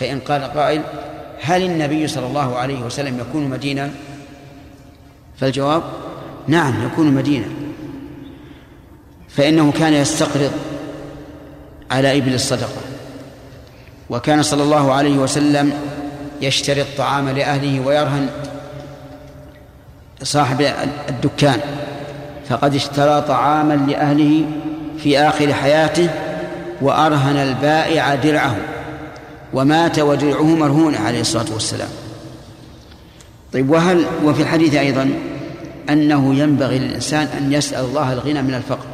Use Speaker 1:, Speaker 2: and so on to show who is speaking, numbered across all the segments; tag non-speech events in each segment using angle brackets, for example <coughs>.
Speaker 1: فإن قال قائل هل النبي صلى الله عليه وسلم يكون مدينا فالجواب نعم يكون مدينا فإنه كان يستقرض على إبل الصدقة وكان صلى الله عليه وسلم يشتري الطعام لأهله ويرهن صاحب الدكان فقد اشترى طعاما لأهله في آخر حياته وأرهن البائع درعه ومات وجرعه مرهون عليه الصلاة والسلام طيب وهل وفي الحديث أيضا أنه ينبغي للإنسان أن يسأل الله الغنى من الفقر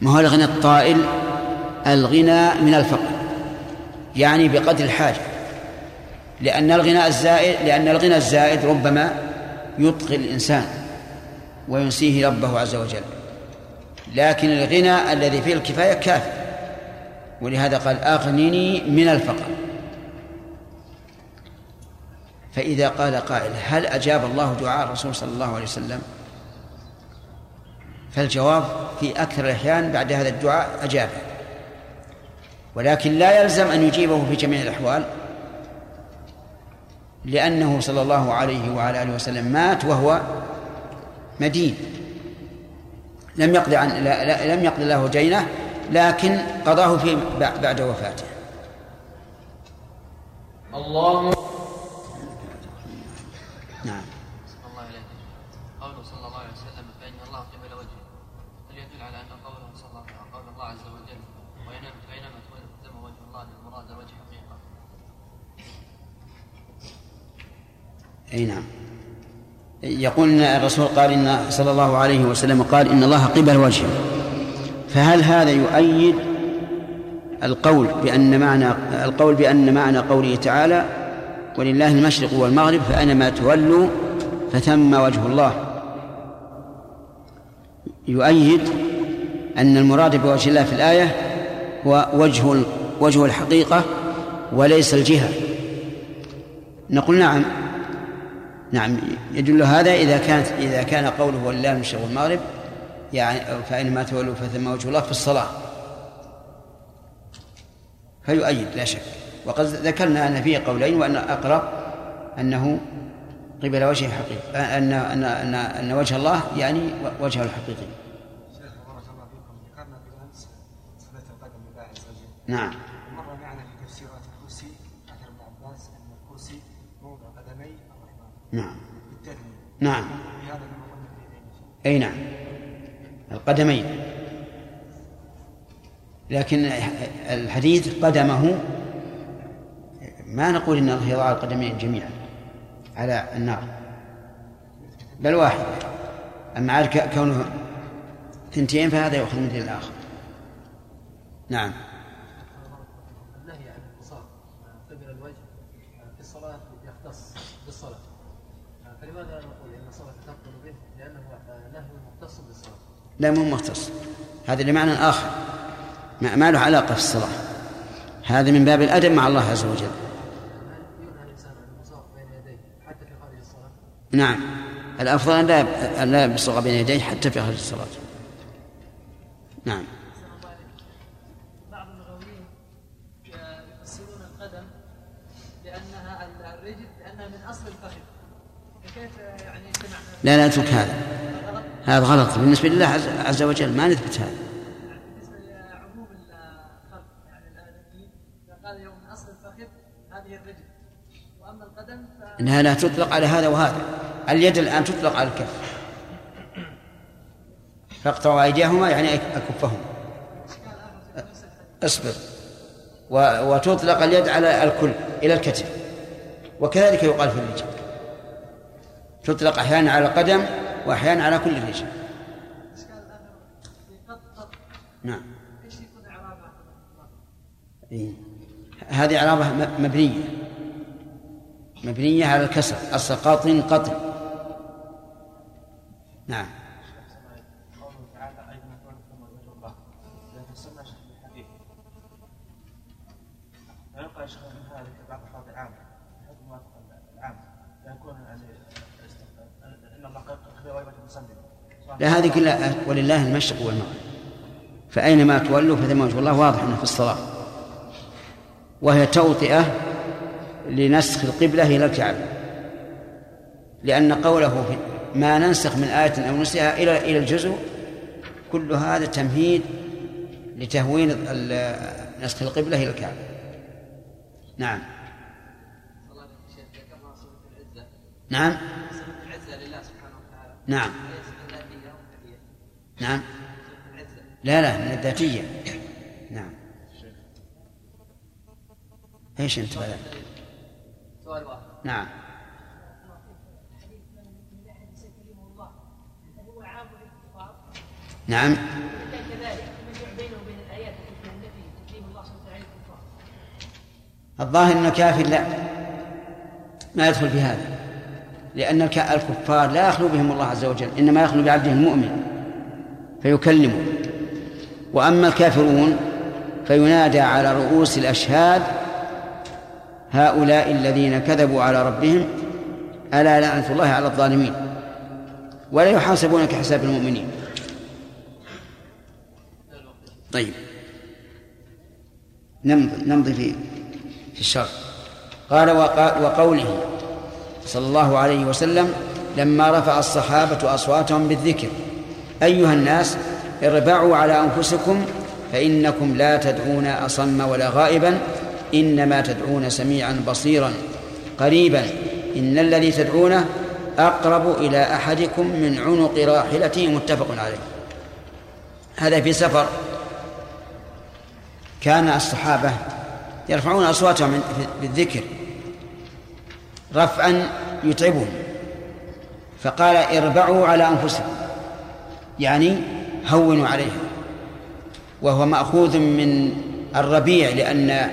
Speaker 1: ما هو الغنى الطائل الغنى من الفقر يعني بقدر الحاجة لأن الغنى الزائد لأن الغنى الزائد ربما يطغي الإنسان وينسيه ربه عز وجل لكن الغنى الذي فيه الكفاية كافي ولهذا قال أغنني من الفقر فإذا قال قائل هل أجاب الله دعاء الرسول صلى الله عليه وسلم فالجواب في أكثر الأحيان بعد هذا الدعاء أجاب ولكن لا يلزم أن يجيبه في جميع الأحوال لأنه صلى الله عليه وعلى آله وسلم مات وهو مدين لم يقضي عن لم يقضي الله جينه لكن قضاه في بعد وفاته نعم. الله نعم الله قوله صلى الله عليه وسلم فإن الله قبل وجهه هل يدل على أن قوله صلى الله عليه وسلم قول الله عز وجل تولى وجه الله أي نعم يقول الرسول قال إن صلى الله عليه وسلم قال إن الله قبل وجهه فهل هذا يؤيد القول بأن معنى القول بأن معنى قوله تعالى ولله المشرق والمغرب فأينما تولوا فثم وجه الله يؤيد أن المراد بوجه الله في الآية هو وجه وجه الحقيقة وليس الجهة نقول نعم نعم يدل هذا إذا كانت إذا كان قوله ولله المشرق والمغرب يعني فأينما تولوا فثم وجه الله في الصلاة فيؤيد لا شك وقد ذكرنا أن فيه قولين وأن أقرب أنه قبل وجهه حقيقي أن أن أن أن وجه الله يعني وجهه الحقيقي نعم في آية الكرسي أن الكرسي موضع قدمي نعم نعم أي نعم القدمين لكن الحديث قدمه ما نقول ان يضع القدمين جميعا على النار بل واحد اما عاد كونه ثنتين فهذا يؤخذ من الاخر نعم لا مو مختص هذا لمعنى آخر ما, له علاقة في الصلاة هذا من باب الأدب مع الله عز وجل نعم الأفضل أن لا أن لا يبصق بين يديه حتى في آخر الصلاة نعم بعض يفسرون القدم بأنها الرجل من أصل الفخذ فكيف يعني لا لا اترك هذا هذا غلط بالنسبة لله عز وجل ما نثبت هذا انها لا تطلق على هذا وهذا اليد الان تطلق على الكف فاقطعوا ايديهما يعني اكفهما اصبر وتطلق اليد على الكل الى الكتف وكذلك يقال في الرجل تطلق احيانا على القدم وأحيانا على كل ريشه نعم إيه. هذه علامة مبنية مبنية على الكسر السقاط قطع نعم لا هذه كلها ولله المشرق والمغرب فأينما تولوا فثم وجه الله واضح أنه في الصلاة وهي توطئة لنسخ القبلة إلى الكعبة لأن قوله ما ننسخ من آية أو نسيها إلى إلى الجزء كل هذا تمهيد لتهوين نسخ القبلة إلى الكعبة نعم نعم نعم نعم لا لا من الذاتية نعم ايش انت سؤال واحد نعم نعم الظاهر أن كافر لا ما يدخل في هذا لأن الكفار لا يخلو بهم الله عز وجل إنما يخلو بعبده المؤمن فيكلمه وأما الكافرون فينادى على رؤوس الأشهاد هؤلاء الذين كذبوا على ربهم ألا لعنة الله على الظالمين ولا يحاسبون كحساب المؤمنين طيب نمضي نمضي في في الشرع قال وقوله صلى الله عليه وسلم لما رفع الصحابة أصواتهم بالذكر أيها الناس اربعوا على أنفسكم فإنكم لا تدعون أصم ولا غائبا إنما تدعون سميعا بصيرا قريبا إن الذي تدعونه أقرب إلى أحدكم من عنق راحلته متفق عليه هذا في سفر كان الصحابة يرفعون أصواتهم بالذكر رفعا يتعبهم فقال اربعوا على أنفسكم يعني هونوا عليها وهو مأخوذ من الربيع لأن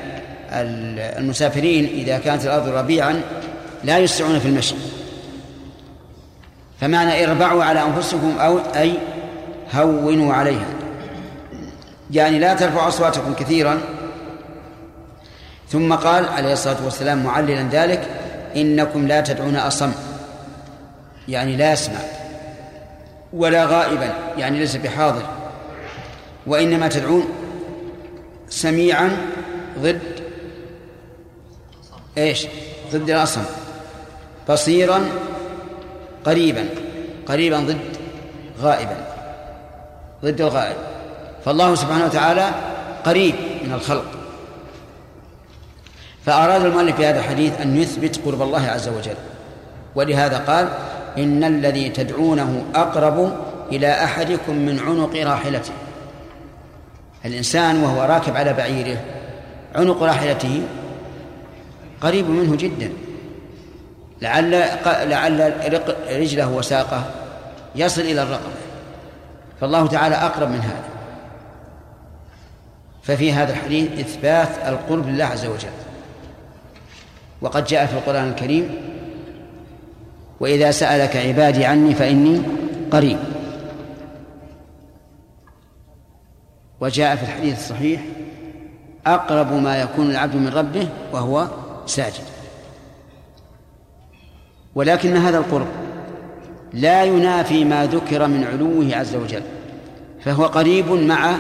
Speaker 1: المسافرين إذا كانت الأرض ربيعا لا يسرعون في المشي فمعنى اربعوا على أنفسكم أو أي هونوا عليها يعني لا ترفعوا أصواتكم كثيرا ثم قال عليه الصلاة والسلام معللا ذلك إنكم لا تدعون أصم يعني لا يسمع ولا غائبا يعني ليس بحاضر وإنما تدعون سميعا ضد ايش ضد الأصم بصيرا قريبا قريبا ضد غائبا ضد الغائب فالله سبحانه وتعالى قريب من الخلق فأراد المؤلف في هذا الحديث أن يثبت قرب الله عز وجل ولهذا قال إن الذي تدعونه أقرب إلى أحدكم من عنق راحلته الإنسان وهو راكب على بعيره عنق راحلته قريب منه جدا لعل لعل رجله وساقه يصل إلى الرقبة فالله تعالى أقرب من هذا ففي هذا الحديث إثبات القرب لله عز وجل وقد جاء في القرآن الكريم وإذا سألك عبادي عني فإني قريب وجاء في الحديث الصحيح أقرب ما يكون العبد من ربه وهو ساجد ولكن هذا القرب لا ينافي ما ذكر من علوه عز وجل فهو قريب مع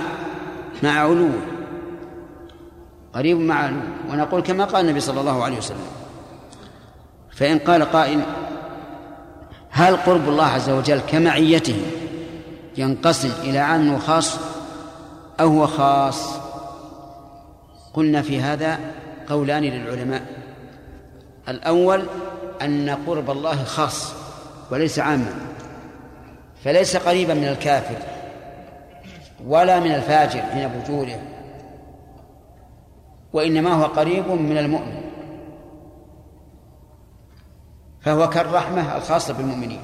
Speaker 1: مع علوه قريب مع علوه ونقول كما قال النبي صلى الله عليه وسلم فإن قال قائل هل قرب الله عز وجل كمعيته ينقسم إلى عام وخاص أو هو خاص قلنا في هذا قولان للعلماء الأول أن قرب الله خاص وليس عاما فليس قريبا من الكافر ولا من الفاجر حين بجوره وإنما هو قريب من المؤمن فهو كالرحمة الخاصة بالمؤمنين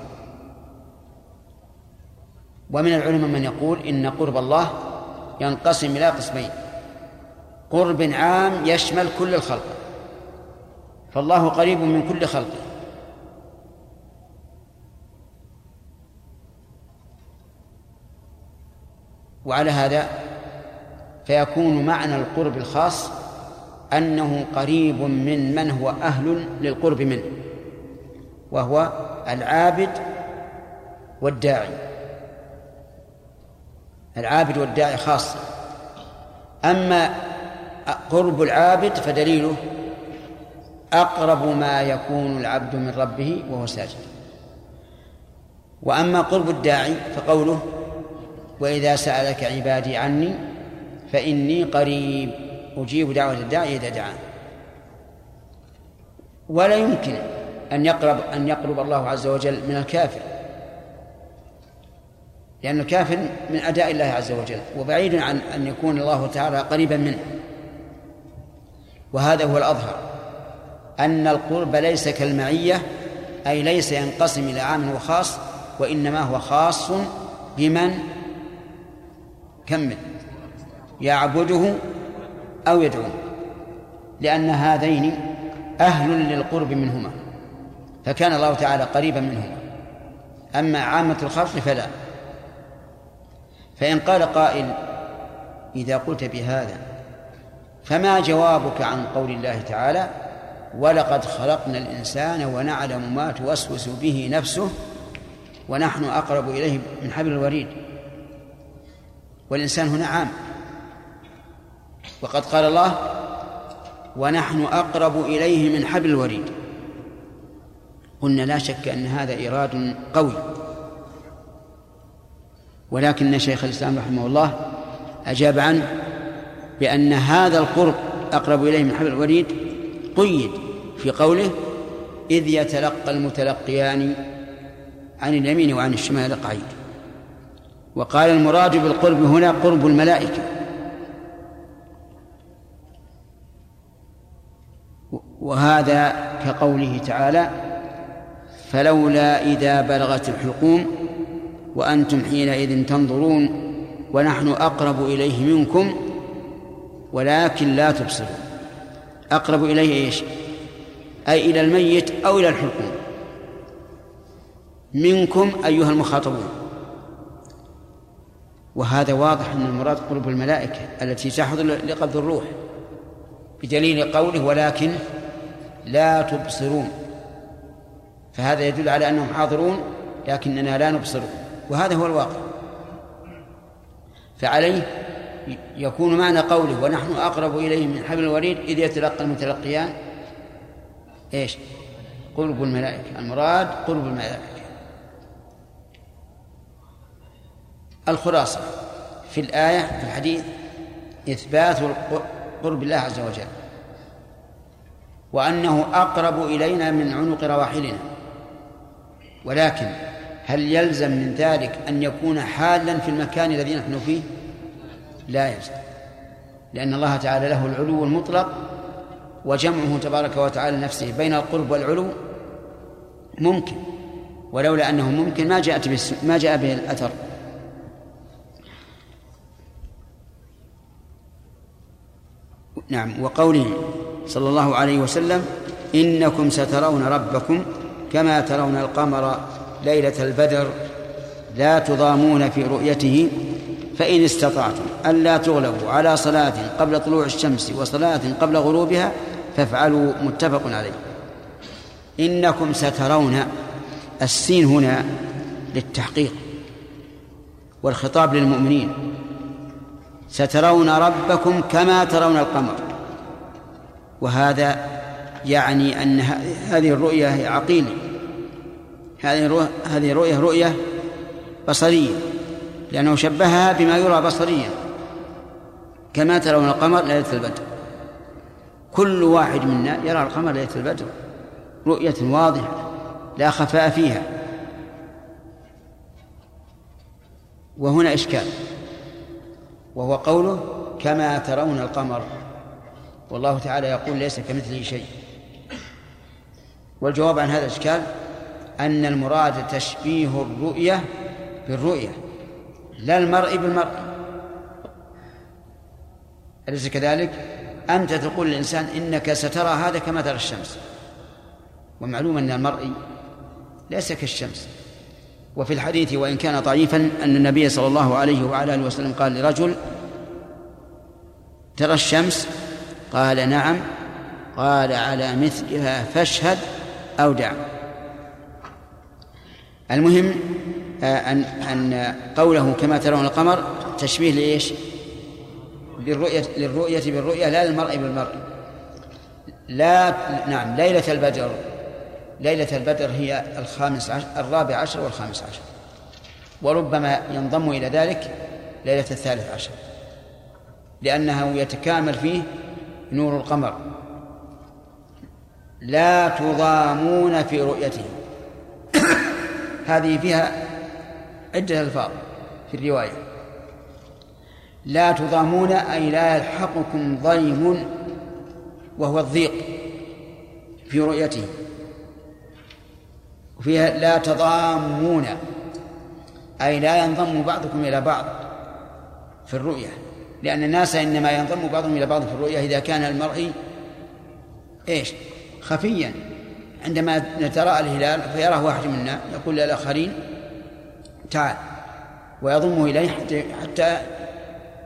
Speaker 1: ومن العلماء من يقول إن قرب الله ينقسم إلى قسمين قرب عام يشمل كل الخلق فالله قريب من كل خلقه وعلى هذا فيكون معنى القرب الخاص أنه قريب من من هو أهل للقرب منه وهو العابد والداعي العابد والداعي خاصة أما قرب العابد فدليله أقرب ما يكون العبد من ربه وهو ساجد وأما قرب الداعي فقوله وإذا سألك عبادي عني فإني قريب أجيب دعوة الداعي إذا دعان ولا يمكن أن يقرب أن يقرب الله عز وجل من الكافر لأن الكافر من أداء الله عز وجل وبعيد عن أن يكون الله تعالى قريبا منه وهذا هو الأظهر أن القرب ليس كالمعية أي ليس ينقسم إلى عام وخاص وإنما هو خاص بمن كمل يعبده أو يدعوه لأن هذين أهل للقرب منهما فكان الله تعالى قريبا منهم أما عامة الخلق فلا فإن قال قائل إذا قلت بهذا فما جوابك عن قول الله تعالى ولقد خلقنا الإنسان ونعلم ما توسوس به نفسه ونحن أقرب إليه من حبل الوريد والإنسان هنا عام وقد قال الله ونحن أقرب إليه من حبل الوريد قلنا لا شك أن هذا إيراد قوي ولكن شيخ الإسلام رحمه الله أجاب عنه بأن هذا القرب أقرب إليه من حبل الوريد قيد في قوله إذ يتلقى المتلقيان عن اليمين وعن الشمال قعيد وقال المراد بالقرب هنا قرب الملائكة وهذا كقوله تعالى فلولا إذا بلغت الحلقوم وأنتم حينئذ تنظرون ونحن أقرب إليه منكم ولكن لا تبصرون أقرب إليه إيش أي إلى الميت أو إلى الحلقوم منكم أيها المخاطبون وهذا واضح أن المراد قرب الملائكة التي تحضر لقبض الروح بدليل قوله ولكن لا تبصرون فهذا يدل على أنهم حاضرون لكننا لا نبصر وهذا هو الواقع فعليه يكون معنى قوله ونحن أقرب إليه من حبل الوريد إذ يتلقى المتلقيان إيش قرب الملائكة المراد قرب الملائكة الخلاصة في الآية في الحديث إثبات قرب الله عز وجل وأنه أقرب إلينا من عنق رواحلنا ولكن هل يلزم من ذلك أن يكون حالا في المكان الذي نحن فيه لا يلزم لأن الله تعالى له العلو المطلق وجمعه تبارك وتعالى نفسه بين القرب والعلو ممكن ولولا أنه ممكن ما جاءت ما جاء به الأثر نعم وقوله صلى الله عليه وسلم إنكم سترون ربكم كما ترون القمر ليلة البدر لا تضامون في رؤيته فإن استطعتم ألا تغلبوا على صلاة قبل طلوع الشمس وصلاة قبل غروبها فافعلوا متفق عليه إنكم سترون السين هنا للتحقيق والخطاب للمؤمنين سترون ربكم كما ترون القمر وهذا يعني أن هذه الرؤية هي عقيلة هذه هذه رؤية بصرية لأنه شبهها بما يرى بصريا كما ترون القمر ليلة البدر كل واحد منا يرى القمر ليلة البدر رؤية واضحة لا خفاء فيها وهنا إشكال وهو قوله كما ترون القمر والله تعالى يقول ليس كمثله شيء والجواب عن هذا الإشكال أن المراد تشبيه الرؤية بالرؤية لا المرء بالمرء أليس كذلك؟ أنت تقول للإنسان إنك سترى هذا كما ترى الشمس ومعلوم أن المرء ليس كالشمس وفي الحديث وإن كان ضعيفا أن النبي صلى الله عليه وعلى آله وسلم قال لرجل ترى الشمس قال نعم قال على مثلها فاشهد أودع المهم آه، أن أن قوله كما ترون القمر تشبيه لإيش؟ للرؤية للرؤية بالرؤية لا للمرء بالمرء لا نعم ليلة البدر ليلة البدر هي الخامس عشر الرابع عشر والخامس عشر وربما ينضم إلى ذلك ليلة الثالث عشر لأنه يتكامل فيه نور القمر لا تضامون في رؤيته <coughs> هذه فيها عدة ألفاظ في الرواية لا تضامون أي لا يلحقكم ضيم وهو الضيق في رؤيته وفيها لا تضامون أي لا ينضم بعضكم إلى بعض في الرؤية لأن الناس إنما ينضم بعضهم إلى بعض في الرؤية إذا كان المرء إيش خفيا عندما نتراءى الهلال فيراه واحد منا يقول للآخرين تعال ويضمه إليه حتى, حتى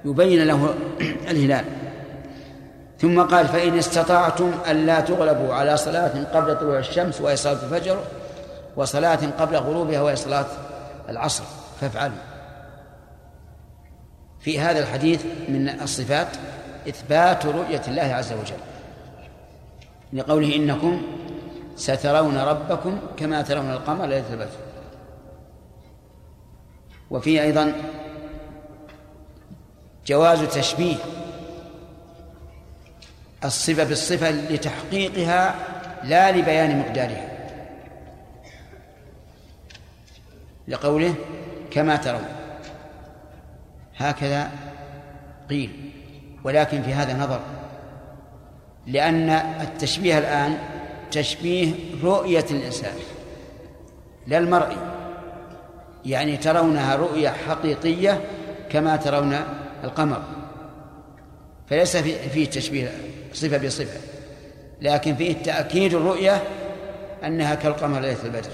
Speaker 1: يبين له <clears throat> الهلال ثم قال فإن استطعتم ألا تغلبوا على صلاة قبل طلوع الشمس وهي صلاة الفجر وصلاة قبل غروبها وهي صلاة العصر فافعلوا في هذا الحديث من الصفات إثبات رؤية الله عز وجل لقوله إنكم سترون ربكم كما ترون القمر ليلة البدر وفيه أيضا جواز تشبيه الصفة بالصفة لتحقيقها لا لبيان مقدارها لقوله كما ترون هكذا قيل ولكن في هذا نظر لأن التشبيه الآن تشبيه رؤية الإنسان لا المرئي يعني ترونها رؤية حقيقية كما ترون القمر فليس فيه تشبيه صفة بصفة لكن فيه تأكيد الرؤية أنها كالقمر ليلة البدر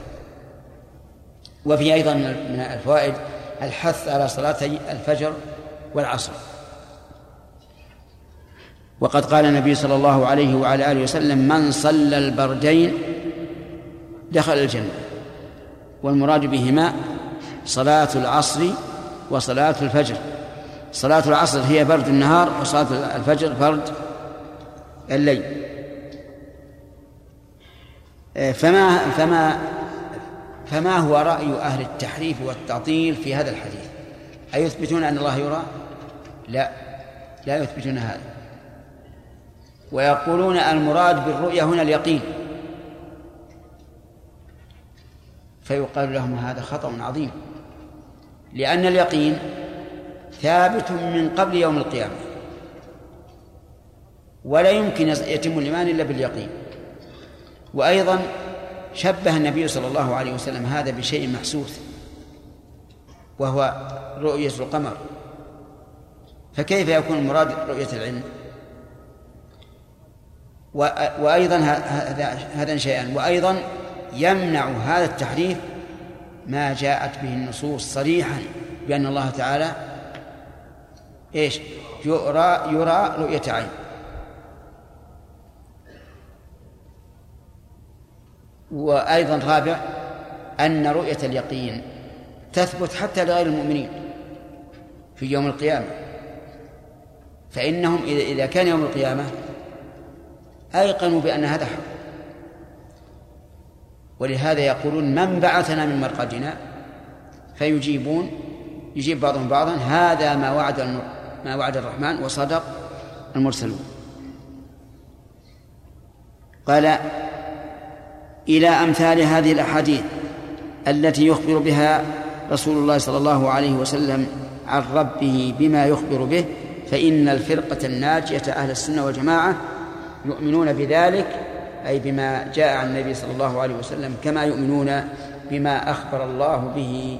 Speaker 1: وفي أيضا من الفوائد الحث على صلاتي الفجر والعصر وقد قال النبي صلى الله عليه وعلى آله وسلم من صلى البردين دخل الجنة والمراد بهما صلاة العصر وصلاة الفجر صلاة العصر هي برد النهار وصلاة الفجر برد الليل فما فما فما هو رأي أهل التحريف والتعطيل في هذا الحديث أيثبتون أن الله يرى؟ لا لا يثبتون هذا ويقولون المراد بالرؤيا هنا اليقين فيقال لهم هذا خطأ عظيم لأن اليقين ثابت من قبل يوم القيامة ولا يمكن يتم الإيمان إلا باليقين وأيضا شبه النبي صلى الله عليه وسلم هذا بشيء محسوس وهو رؤية القمر فكيف يكون المراد رؤية العلم؟ وأيضا هذا شيئان وأيضا يمنع هذا التحريف ما جاءت به النصوص صريحا بأن الله تعالى ايش يرى يرى رؤية عين وأيضا رابع أن رؤية اليقين تثبت حتى لغير المؤمنين في يوم القيامة فإنهم إذا كان يوم القيامة أيقنوا بأن هذا حق ولهذا يقولون من بعثنا من مرقدنا فيجيبون يجيب بعضهم بعضا هذا ما وعد ما وعد الرحمن وصدق المرسلون قال إلى أمثال هذه الأحاديث التي يخبر بها رسول الله صلى الله عليه وسلم عن ربه بما يخبر به فإن الفرقة الناجية أهل السنة والجماعة يؤمنون بذلك أي بما جاء عن النبي صلى الله عليه وسلم كما يؤمنون بما أخبر الله به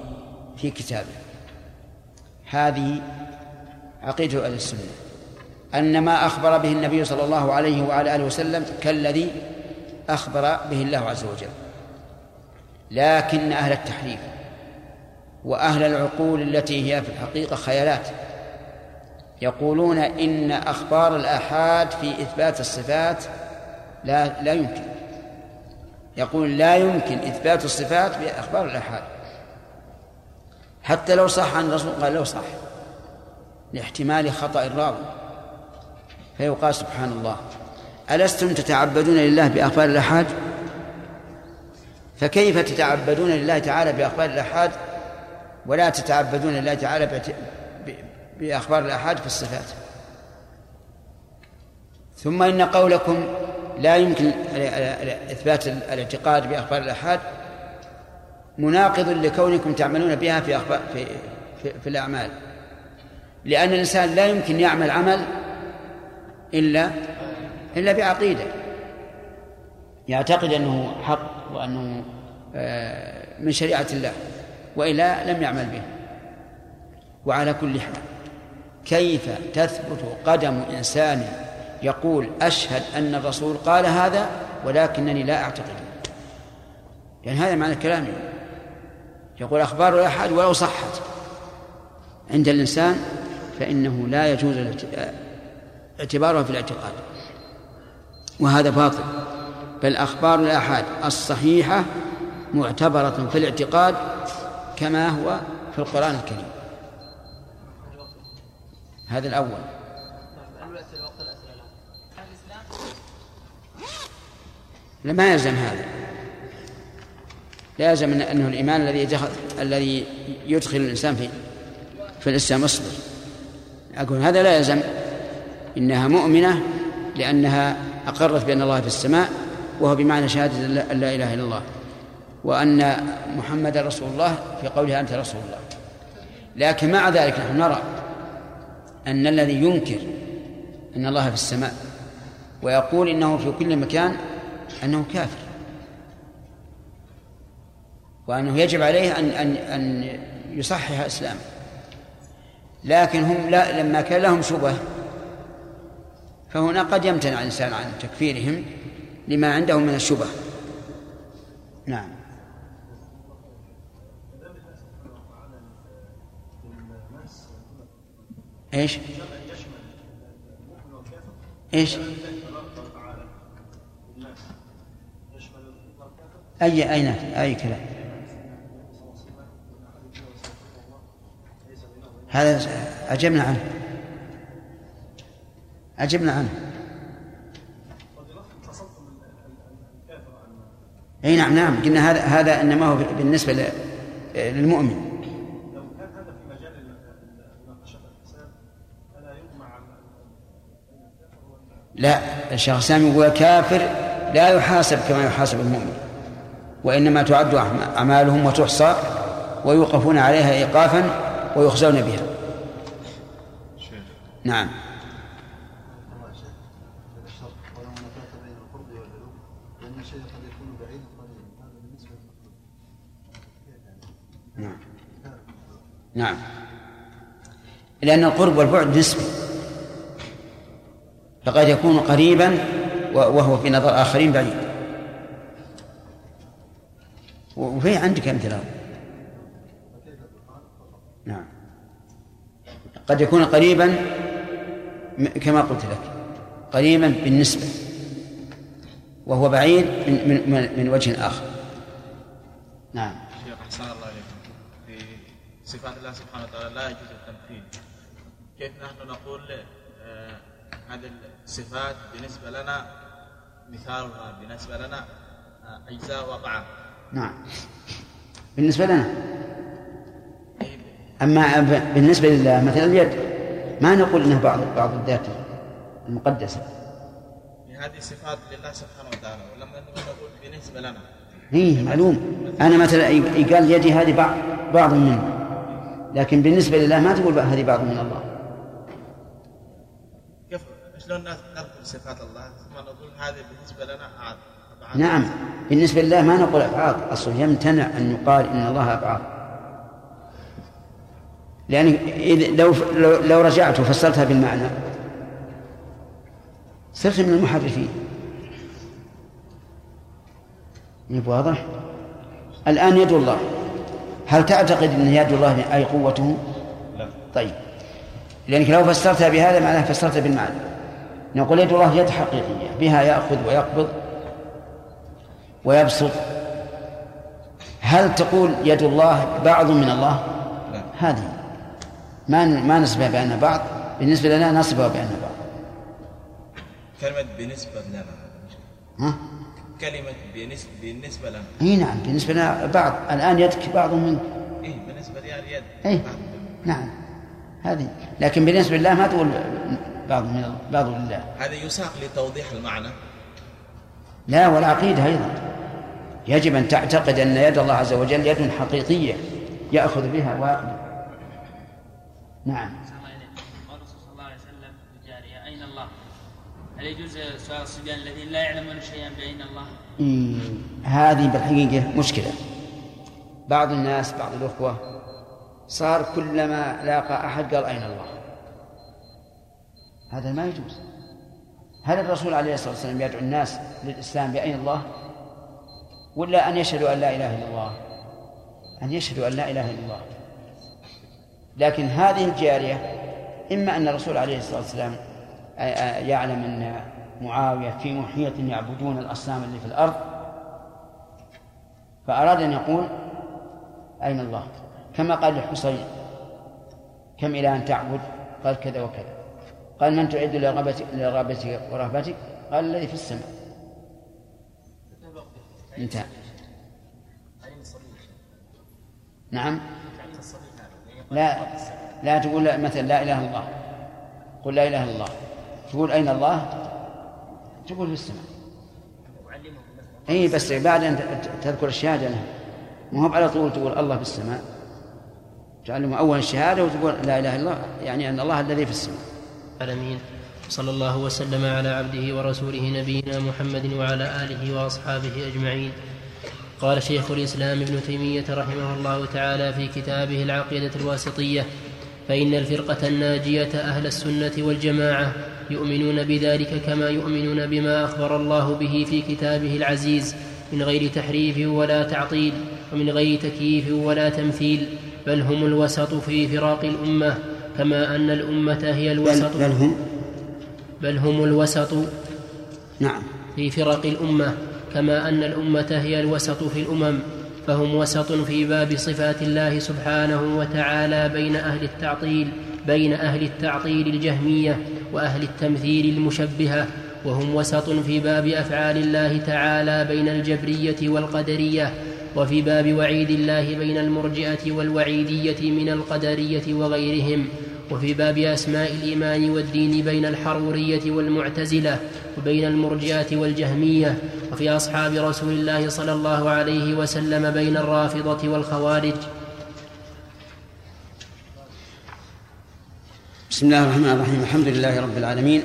Speaker 1: في كتابه هذه عقيدة أهل السنة أن ما أخبر به النبي صلى الله عليه وعلى آله وسلم كالذي أخبر به الله عز وجل لكن أهل التحريف وأهل العقول التي هي في الحقيقة خيالات يقولون إن أخبار الآحاد في إثبات الصفات لا لا يمكن يقول لا يمكن إثبات الصفات بأخبار الآحاد حتى لو صح عن الرسول قال لو صح لاحتمال خطأ الراوي فيقال سبحان الله ألستم تتعبدون لله بأخبار الآحاد فكيف تتعبدون لله تعالى بأخبار الآحاد ولا تتعبدون لله تعالى بأخبار الآحاد في الصفات ثم إن قولكم لا يمكن إثبات الاعتقاد بأخبار الآحاد مناقض لكونكم تعملون بها في أخبار في, في, في الأعمال لأن الإنسان لا يمكن يعمل عمل إلا إلا بعقيدة يعتقد أنه حق وأنه آه، من شريعة الله وإلا لم يعمل به وعلى كل حال كيف تثبت قدم إنسان يقول أشهد أن الرسول قال هذا ولكنني لا أعتقد يعني هذا معنى كلامه يقول أخبار الآحاد ولو صحت عند الإنسان فإنه لا يجوز اعتباره في الاعتقاد وهذا باطل بل أخبار الآحاد الصحيحة معتبرة في الاعتقاد كما هو في القرآن الكريم هذا الأول لا ما يلزم هذا لا يلزم انه الايمان الذي يدخل الذي يدخل الانسان في في الاسلام اصبر اقول هذا لا يلزم انها مؤمنه لانها اقرت بان الله في السماء وهو بمعنى شهاده ان لا اله الا الله وان محمدا رسول الله في قولها انت رسول الله لكن مع ذلك نحن نرى أن الذي ينكر أن الله في السماء ويقول إنه في كل مكان أنه كافر وأنه يجب عليه أن أن أن يصحح إسلامه لكن هم لا لما كان لهم شبه فهنا قد يمتنع الإنسان عن تكفيرهم لما عندهم من الشبه نعم ايش؟ ايش؟ اي اي اي كلام هذا اجبنا عنه اجبنا عنه اي نعم نعم قلنا هذا هذا انما هو بالنسبه للمؤمن لا الشيخ الإسلام يقول الكافر لا يحاسب كما يحاسب المؤمن وإنما تعد أعمالهم وتحصى ويوقفون عليها إيقافا ويخزون بها نعم نعم نعم لأن القرب والبعد نسبي فقد يكون قريبا وهو في نظر آخرين بعيد وفي عندك أمثلة نعم قد يكون قريبا كما قلت لك قريبا بالنسبة وهو بعيد من من من وجه آخر نعم شيخ أحسن الله عليكم في صفات الله سبحانه وتعالى لا يجوز التمثيل كيف نحن نقول آه، هذه الصفات بالنسبة لنا مثالها بالنسبة لنا أجزاء وقعة نعم بالنسبة لنا أما بالنسبة لله مثلا اليد ما نقول أنها بعض بعض الذات المقدسة هذه صفات لله سبحانه وتعالى ولما نقول بالنسبة لنا هي إيه، معلوم أنا مثلا قال يدي هذه بعض بعض منه لكن بالنسبة لله ما تقول هذه بعض من الله شلون نذكر صفات الله ثم نقول هذه بالنسبه لنا عاد نعم بالنسبة لله ما نقول أبعاد أصل يمتنع أن يقال إن الله أبعاد لأن لو لو رجعت وفسرتها بالمعنى صرت من المحرفين واضح؟ الآن يد الله هل تعتقد أن يد الله أي قوته؟ لا طيب لأنك لو فسرتها بهذا معناه فسرتها بالمعنى نقول يد الله يد حقيقية بها يأخذ ويقبض ويبسط هل تقول يد الله بعض من الله لا. هذه ما ما نسبها بأنها بعض بالنسبة لنا نسبها بأنها بعض كلمة بالنسبة لنا ها؟ كلمة بالنسبة لنا اي نعم بالنسبة لنا بعض الآن يدك بعض منك اي بالنسبة لي اليد اي نعم هذه لكن بالنسبة لله ما تقول بعض من بعض لله
Speaker 2: هذا يساق لتوضيح المعنى
Speaker 1: لا والعقيدة أيضا يجب أن تعتقد أن يد الله عز وجل يد حقيقية يأخذ بها ويقبل نعم هل يجوز سؤال الصبيان الذين لا يعلمون شيئا بأين الله؟ هذه بالحقيقة مشكلة بعض الناس بعض الأخوة صار كلما لاقى أحد قال أين الله هذا ما يجوز هل الرسول عليه الصلاة والسلام يدعو الناس للإسلام بأين الله ولا أن يشهدوا أن لا إله إلا الله أن يشهدوا أن لا إله إلا الله لكن هذه الجارية إما أن الرسول عليه الصلاة والسلام آه، آه، يعلم أن معاوية في محيط يعبدون الأصنام اللي في الأرض فأراد أن يقول أين الله كما قال الحسين كم إلى أن تعبد قال كذا وكذا قال من تعد لرغبتك لرغبتك ورهبتك قال الذي في السماء انتهى نعم لا لا تقول مثلا لا اله الا الله قل لا اله الا الله تقول اين الله تقول في السماء اي بس بعد ان تذكر الشهاده له ما هو على طول تقول الله في السماء تعلم اول الشهاده وتقول لا اله الا الله يعني ان الله الذي في السماء
Speaker 3: العالمين صلى الله وسلم على عبده ورسوله نبينا محمد وعلى آله وأصحابه أجمعين قال شيخ الإسلام ابن تيمية رحمه الله تعالى في كتابه العقيدة الواسطية فإن الفرقة الناجية أهل السنة والجماعة يؤمنون بذلك كما يؤمنون بما أخبر الله به في كتابه العزيز من غير تحريف ولا تعطيل ومن غير تكييف ولا تمثيل بل هم الوسط في فراق الأمة كما أن الأمة هي الوسط بل, هم بل هم الوسط نعم في فرق الأمة كما أن الأمة هي الوسط في الأمم فهم وسط في باب صفات الله سبحانه وتعالى بين أهل التعطيل بين أهل التعطيل الجهمية وأهل التمثيل المشبهة وهم وسط في باب أفعال الله تعالى بين الجبرية والقدرية وفي باب وعيد الله بين المرجئة والوعيدية من القدرية وغيرهم وفي باب أسماء الإيمان والدين بين الحرورية والمعتزلة وبين المرجئة والجهمية وفي أصحاب رسول الله صلى الله عليه وسلم بين الرافضة والخوارج
Speaker 1: بسم الله الرحمن الرحيم الحمد لله رب العالمين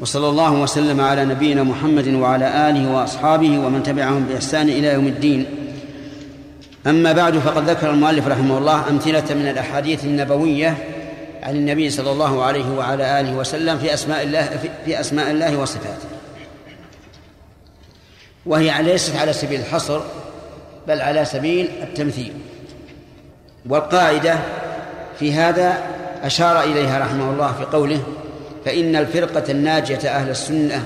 Speaker 1: وصلى الله وسلم على نبينا محمد وعلى آله وأصحابه ومن تبعهم بإحسان إلى يوم الدين أما بعد فقد ذكر المؤلف رحمه الله أمثلة من الأحاديث النبوية عن النبي صلى الله عليه وعلى آله وسلم في أسماء الله في أسماء الله وصفاته وهي ليست على سبيل الحصر بل على سبيل التمثيل والقاعدة في هذا أشار إليها رحمه الله في قوله فإن الفرقة الناجية أهل السنة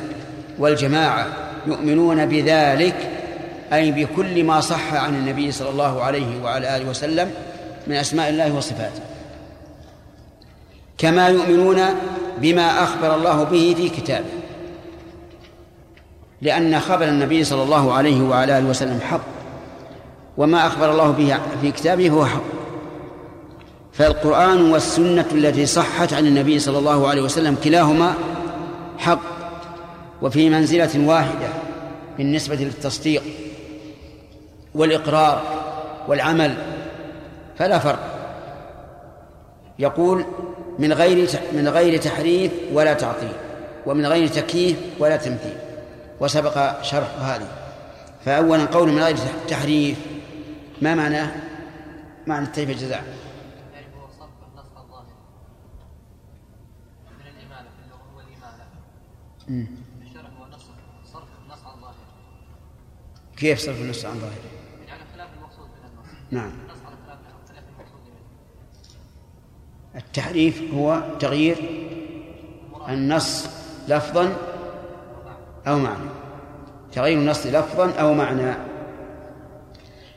Speaker 1: والجماعة يؤمنون بذلك أي بكل ما صح عن النبي صلى الله عليه وعلى آله وسلم من أسماء الله وصفاته كما يؤمنون بما أخبر الله به في كتابه لأن خبر النبي صلى الله عليه وعلى آله وسلم حق وما أخبر الله به في كتابه هو حق فالقرآن والسنة التي صحت عن النبي صلى الله عليه وسلم كلاهما حق وفي منزلة واحدة بالنسبة للتصديق والإقرار والعمل فلا فرق يقول من غير من غير تحريف ولا تعطيل ومن غير تكييف ولا تمثيل وسبق شرح هذه فأولا قول من غير تحريف ما معناه؟ معنى التحريف الجزاء كيف صرف النص عن ظاهره؟ يعني على خلاف المقصود من النص نعم التحريف هو تغيير النص لفظا أو معنى تغيير النص لفظا أو معنى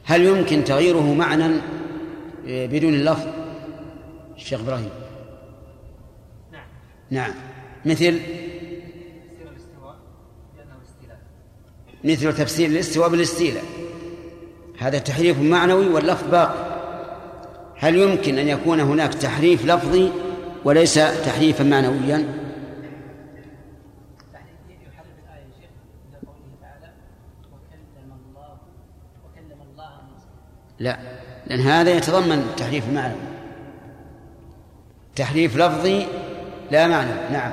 Speaker 1: هل يمكن تغييره معنى إيه، بدون اللفظ الشيخ إبراهيم نعم نعم مثل مثل تفسير الاستواء بالاستيلاء هذا تحريف معنوي واللفظ باقي هل يمكن أن يكون هناك تحريف لفظي وليس تحريفا معنويا لا لأن هذا يتضمن تحريف معنوي تحريف لفظي لا معنى نعم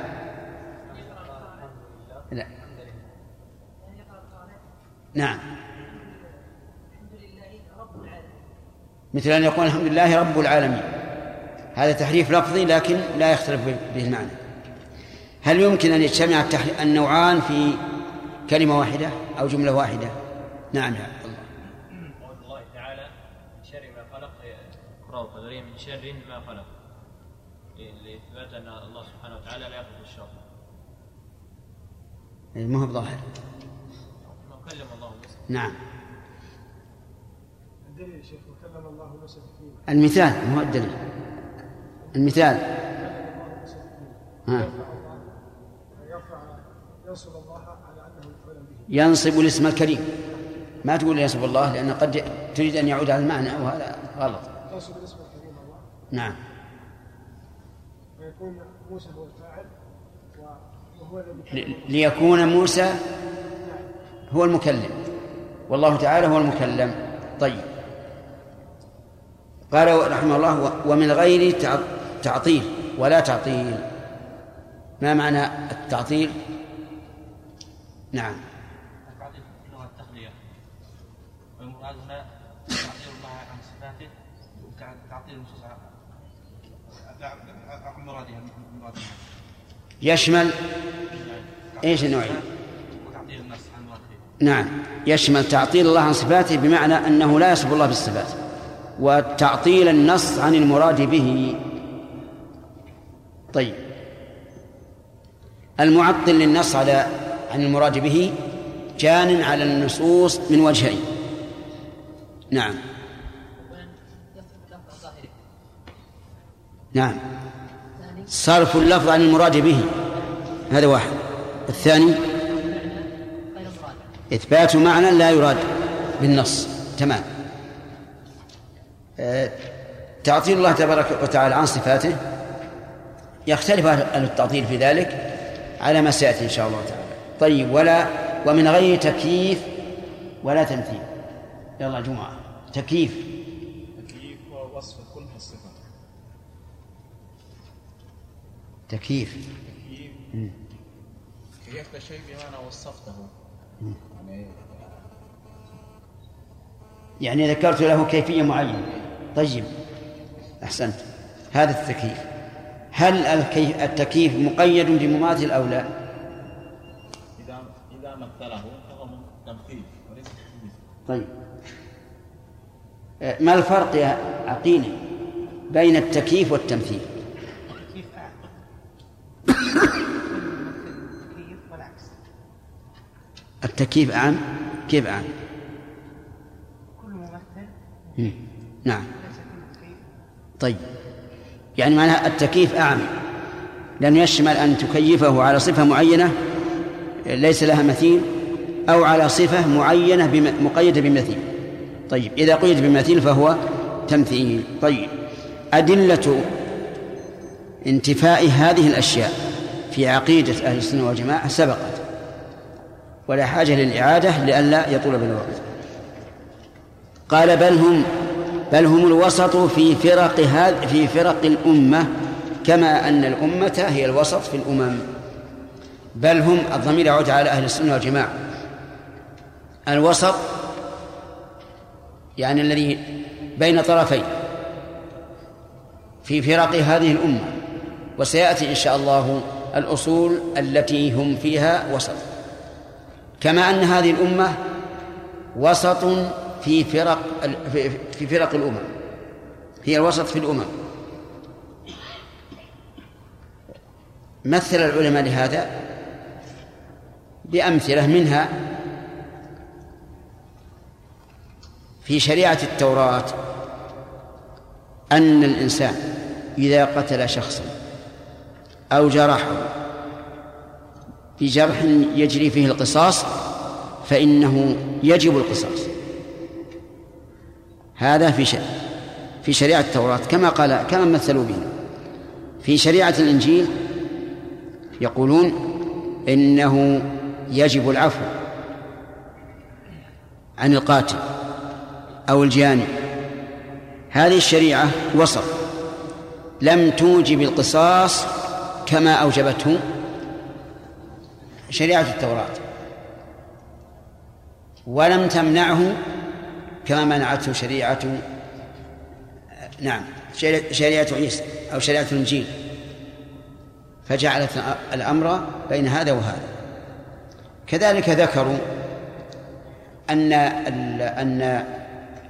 Speaker 1: لا نعم مثل أن يقول الحمد لله رب العالمين هذا تحريف لفظي لكن لا يختلف به المعنى هل يمكن أن يجتمع النوعان في كلمة واحدة أو جملة واحدة نعم يا الله الله تعالى من شر ما خلق من شر ما خلق لإثبات أن الله سبحانه وتعالى لا يخلق الشر إيه، ما هو بظاهر كلم الله نعم الدليل شيخ المثال مو الدليل المثال ها. ينصب الاسم الكريم ما تقول ينصب الله لأن قد تريد أن يعود على المعنى وهذا غلط ينصب الاسم الكريم الله نعم ويكون موسى هو الفاعل وهو ليكون موسى هو المكلم والله تعالى هو المكلم طيب قال رحمه الله ومن غير تعطيل ولا تعطيل ما معنى التعطيل نعم تعطيل الله عن صفاته وتعطيل عن مرادها يشمل ايش النوعين؟ نعم يشمل تعطيل الله عن صفاته بمعنى انه لا يصف الله بالصفات وتعطيل النص عن المراد به طيب المعطل للنص على عن المراد به جان على النصوص من وجهين نعم نعم صرف اللفظ عن المراد به هذا واحد الثاني إثبات معنى لا يراد بالنص تمام آه، تعطيل الله تبارك وتعالى عن صفاته يختلف أهل التعطيل في ذلك على ما سيأتي إن شاء الله تعالى طيب ولا ومن غير تكييف ولا تمثيل يلا جمعة تكييف تكييف وصف كل الصفة تكييف تكييف كيف شيء بمعنى وصفته يعني, إيه؟ يعني ذكرت له كيفية معينة طيب أحسنت هذا التكييف هل التكييف مقيد بمماثل أو لا؟ إذا إذا مثله فهو تمثيل وليس طيب آه، ما الفرق يا أعطيني بين التكييف والتمثيل؟ التكييف التكييف أعم كيف أعم؟ كل ممثل نعم طيب يعني معناها التكييف أعم لأنه يشمل أن تكيفه على صفة معينة ليس لها مثيل أو على صفة معينة مقيدة بمثيل طيب إذا قيد بمثيل فهو تمثيل طيب أدلة انتفاء هذه الأشياء في عقيدة أهل السنة والجماعة سبقت ولا حاجة للإعادة لئلا يطول بالوقت قال بل هم بل هم الوسط في فرق هذا في فرق الأمة كما أن الأمة هي الوسط في الأمم بل هم الضمير يعود على أهل السنة والجماعة الوسط يعني الذي بين طرفين في فرق هذه الأمة وسيأتي إن شاء الله الأصول التي هم فيها وسط كما أن هذه الأمة وسط في فرق في فرق الأمم هي الوسط في الأمم مثل العلماء لهذا بأمثلة منها في شريعة التوراة أن الإنسان إذا قتل شخصا أو جرحه بجرح يجري فيه القصاص فإنه يجب القصاص هذا في شريعة في شريعة التوراة كما قال كما مثلوا به في شريعة الإنجيل يقولون إنه يجب العفو عن القاتل أو الجاني هذه الشريعة وصف لم توجب القصاص كما أوجبته شريعة التوراة ولم تمنعه كما منعته شريعة نعم شريعة عيسى أو شريعة الإنجيل فجعلت الأمر بين هذا وهذا كذلك ذكروا أن أن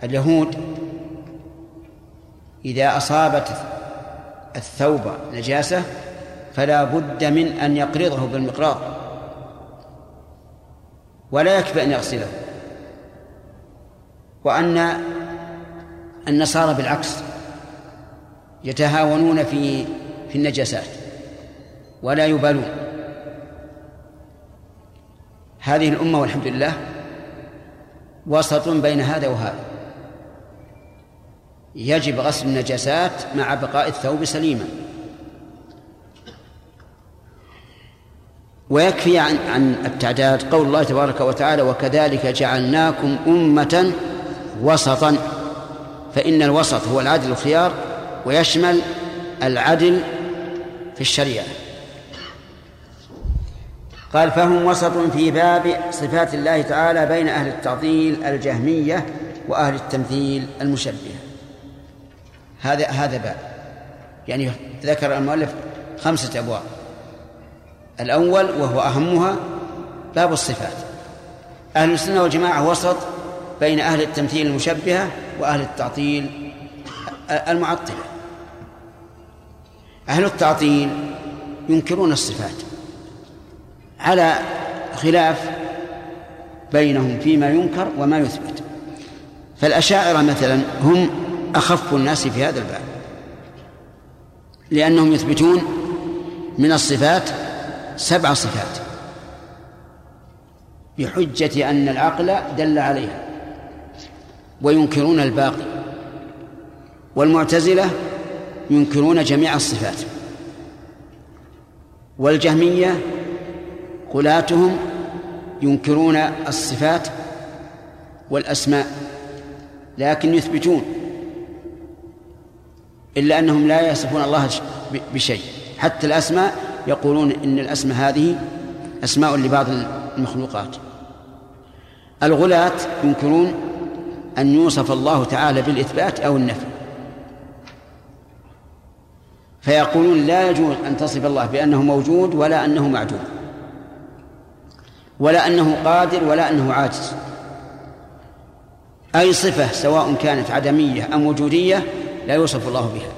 Speaker 1: اليهود إذا أصابت الثوب نجاسة فلا بد من أن يقرضه بالمقراض ولا يكفي أن يغسله وأن النصارى بالعكس يتهاونون في في النجاسات ولا يبالون هذه الأمة والحمد لله وسط بين هذا وهذا يجب غسل النجاسات مع بقاء الثوب سليما ويكفي عن عن التعداد قول الله تبارك وتعالى وكذلك جعلناكم أمة وسطا فإن الوسط هو العدل الخيار ويشمل العدل في الشريعة قال فهم وسط في باب صفات الله تعالى بين أهل التعطيل الجهمية وأهل التمثيل المشبهة هذا هذا باب يعني ذكر المؤلف خمسة أبواب الأول وهو أهمها باب الصفات أهل السنة والجماعة وسط بين أهل التمثيل المشبهة وأهل التعطيل المعطلة أهل التعطيل ينكرون الصفات على خلاف بينهم فيما ينكر وما يثبت فالأشاعرة مثلا هم أخف الناس في هذا الباب لأنهم يثبتون من الصفات سبع صفات بحجة أن العقل دل عليها وينكرون الباقي والمعتزلة ينكرون جميع الصفات والجهمية قلاتهم ينكرون الصفات والأسماء لكن يثبتون إلا أنهم لا يصفون الله بشيء حتى الأسماء يقولون إن الأسماء هذه أسماء لبعض المخلوقات الغلاة ينكرون أن يوصف الله تعالى بالإثبات أو النفي فيقولون لا يجوز أن تصف الله بأنه موجود ولا أنه معدوم ولا أنه قادر ولا أنه عاجز أي صفة سواء كانت عدمية أم وجودية لا يوصف الله بها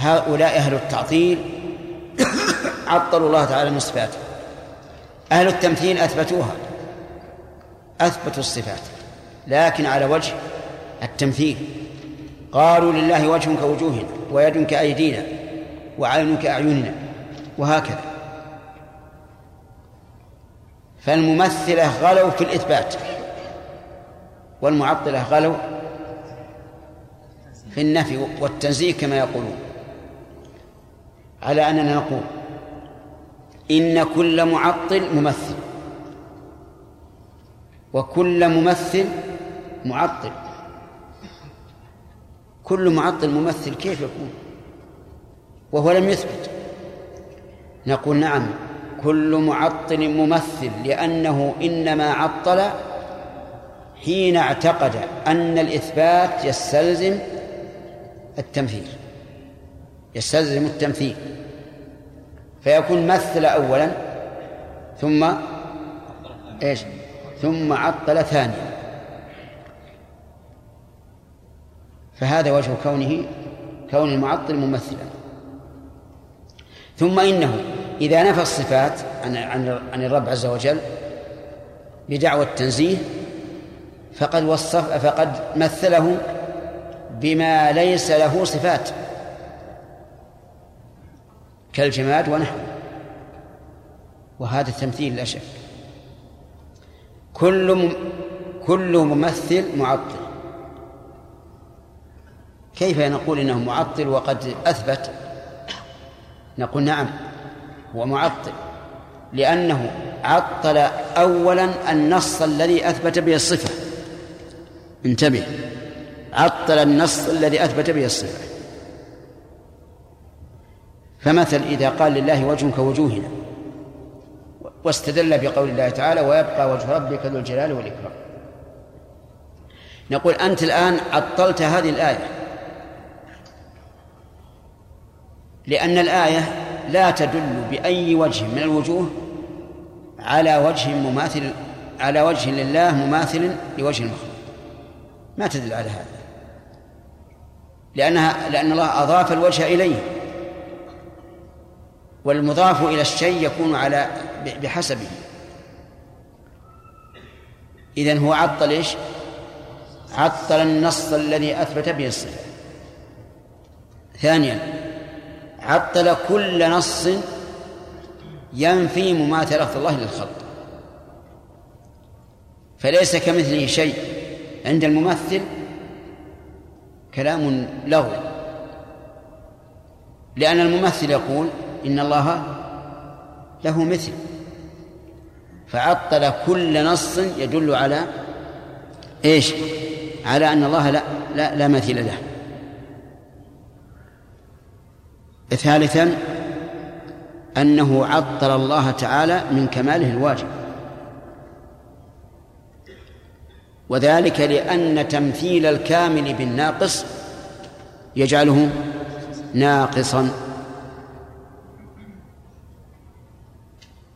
Speaker 1: هؤلاء أهل التعطيل عطلوا الله تعالى من صفاته أهل التمثيل أثبتوها أثبتوا الصفات لكن على وجه التمثيل قالوا لله وجه كوجوهنا ويد كأيدينا وعين كأعيننا وهكذا فالممثلة غلوا في الإثبات والمعطلة غلوا في النفي والتنزيه كما يقولون على أننا نقول إن كل معطل ممثل وكل ممثل معطل كل معطل ممثل كيف يكون وهو لم يثبت نقول نعم كل معطل ممثل لأنه إنما عطل حين اعتقد أن الإثبات يستلزم التمثيل يستلزم التمثيل فيكون مثل أولا ثم إيش ثم عطل ثانيا فهذا وجه كونه كون المعطل ممثلا ثم إنه إذا نفى الصفات عن عن عن الرب عز وجل بدعوى التنزيه فقد وصف فقد مثله بما ليس له صفات كالجماد ونحوه وهذا التمثيل لا شك كل كل ممثل معطل كيف نقول انه معطل وقد اثبت نقول نعم هو معطل لانه عطل اولا النص الذي اثبت به الصفه انتبه عطل النص الذي اثبت به الصفه فمثل إذا قال لله وجهك وجوهنا واستدل بقول الله تعالى ويبقى وجه ربك ذو الجلال والإكرام نقول أنت الآن عطلت هذه الآية لأن الآية لا تدل بأي وجه من الوجوه على وجه مماثل على وجه لله مماثل لوجه المخلوق ما تدل على هذا لأنها لأن الله أضاف الوجه إليه والمضاف إلى الشيء يكون على بحسبه إذن هو عطل إيش عطل النص الذي أثبت به الصفة ثانيا عطل كل نص ينفي مماثلة الله للخلق فليس كمثله شيء عند الممثل كلام له لأن الممثل يقول إن الله له مثل فعطل كل نص يدل على ايش؟ على أن الله لا لا, لا مثيل له ثالثا أنه عطل الله تعالى من كماله الواجب وذلك لأن تمثيل الكامل بالناقص يجعله ناقصا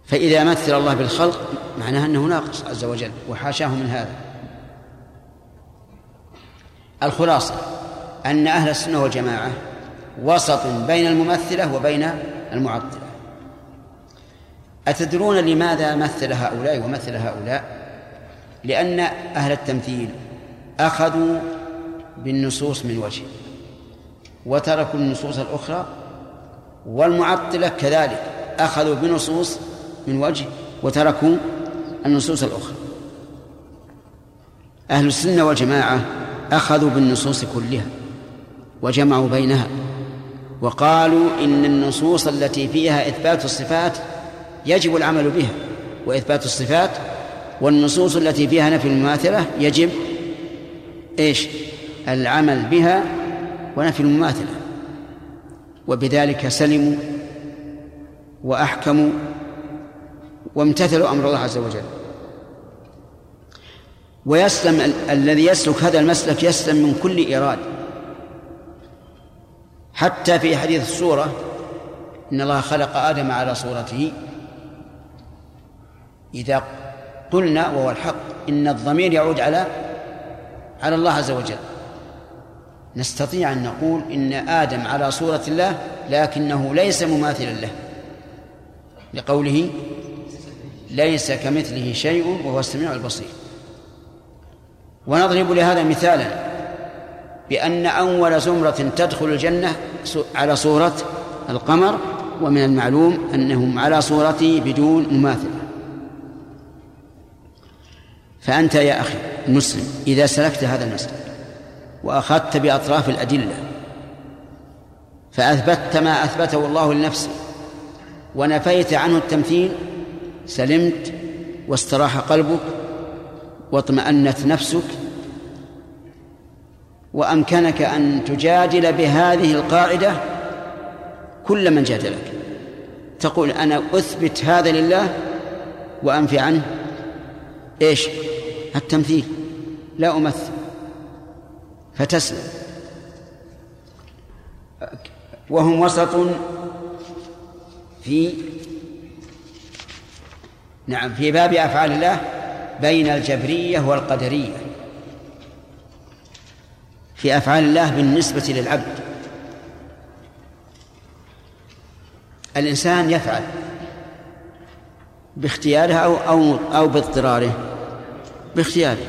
Speaker 1: فإذا مثل الله بالخلق معناها أنه ناقص عز وجل وحاشاه من هذا الخلاصة أن أهل السنة والجماعة وسط بين الممثلة وبين المعطلة أتدرون لماذا مثل هؤلاء ومثل هؤلاء لأن أهل التمثيل أخذوا بالنصوص من وجه وتركوا النصوص الأخرى والمعطلة كذلك أخذوا بنصوص من وجه وتركوا النصوص الأخرى أهل السنة والجماعة أخذوا بالنصوص كلها وجمعوا بينها وقالوا إن النصوص التي فيها إثبات الصفات يجب العمل بها وإثبات الصفات والنصوص التي فيها نفي المماثلة يجب ايش؟ العمل بها ونفي المماثلة وبذلك سلموا وأحكموا وامتثلوا أمر الله عز وجل ويسلم ال الذي يسلك هذا المسلك يسلم من كل ايراد حتى في حديث الصورة إن الله خلق آدم على صورته إذا قلنا وهو الحق إن الضمير يعود على على الله عز وجل نستطيع أن نقول إن آدم على صورة الله لكنه ليس مماثلا له لقوله ليس كمثله شيء وهو السميع البصير ونضرب لهذا مثالا بأن أول زمرة تدخل الجنة على صورة القمر ومن المعلوم أنهم على صورته بدون مماثلة فأنت يا أخي المسلم إذا سلكت هذا المسلك وأخذت بأطراف الأدلة فأثبتت ما أثبته الله لنفسه ونفيت عنه التمثيل سلمت واستراح قلبك واطمأنت نفسك وأمكنك أن تجادل بهذه القاعدة كل من جادلك تقول أنا أثبت هذا لله وأنفي عنه إيش التمثيل لا أمثل فتسلم وهم وسط في نعم في باب أفعال الله بين الجبرية والقدرية في أفعال الله بالنسبة للعبد الإنسان يفعل باختياره أو أو أو باضطراره باختياره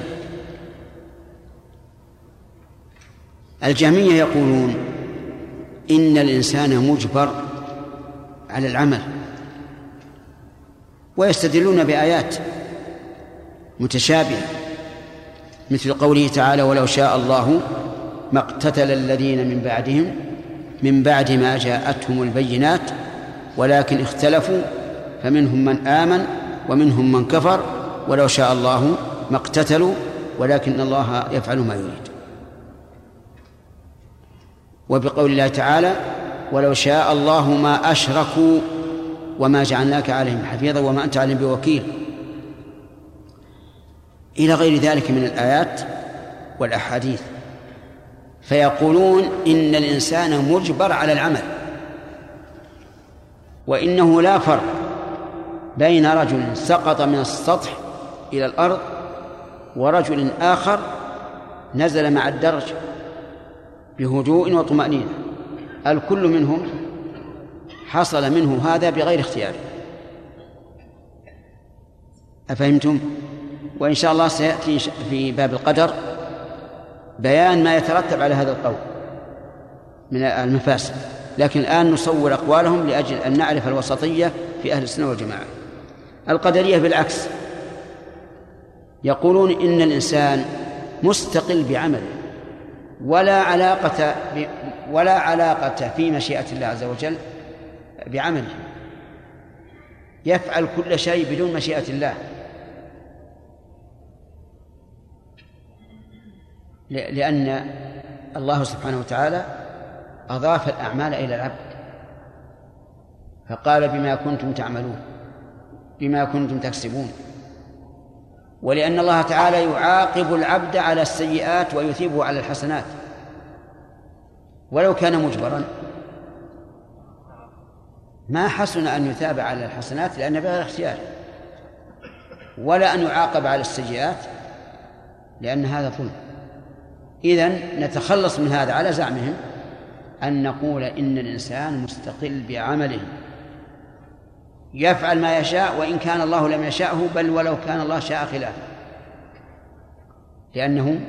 Speaker 1: الجميع يقولون إن الإنسان مجبر على العمل ويستدلون بآيات متشابهة مثل قوله تعالى ولو شاء الله ما اقتتل الذين من بعدهم من بعد ما جاءتهم البينات ولكن اختلفوا فمنهم من آمن ومنهم من كفر ولو شاء الله ما اقتتلوا ولكن الله يفعل ما يريد وبقول الله تعالى ولو شاء الله ما أشركوا وما جعلناك عليهم حفيظا وما أنت عليهم بوكيل إلى غير ذلك من الآيات والأحاديث فيقولون إن الإنسان مجبر على العمل وإنه لا فرق بين رجل سقط من السطح إلى الأرض ورجل آخر نزل مع الدرج بهدوء وطمأنينة الكل منهم حصل منه هذا بغير اختياره أفهمتم؟ وإن شاء الله سيأتي في باب القدر بيان ما يترتب على هذا القول من المفاسد لكن الآن نصور أقوالهم لأجل أن نعرف الوسطية في أهل السنة والجماعة القدرية بالعكس يقولون إن الإنسان مستقل بعمله ولا علاقة ولا علاقة في مشيئة الله عز وجل بعمله يفعل كل شيء بدون مشيئة الله لأن الله سبحانه وتعالى أضاف الأعمال إلى العبد فقال بما كنتم تعملون بما كنتم تكسبون ولأن الله تعالى يعاقب العبد على السيئات ويثيبه على الحسنات ولو كان مجبرا ما حسن أن يثاب على الحسنات لأن بغير اختيار ولا أن يعاقب على السيئات لأن هذا ظلم إذا نتخلص من هذا على زعمهم أن نقول إن الإنسان مستقل بعمله يفعل ما يشاء وإن كان الله لم يشاءه بل ولو كان الله شاء خلافه لأنه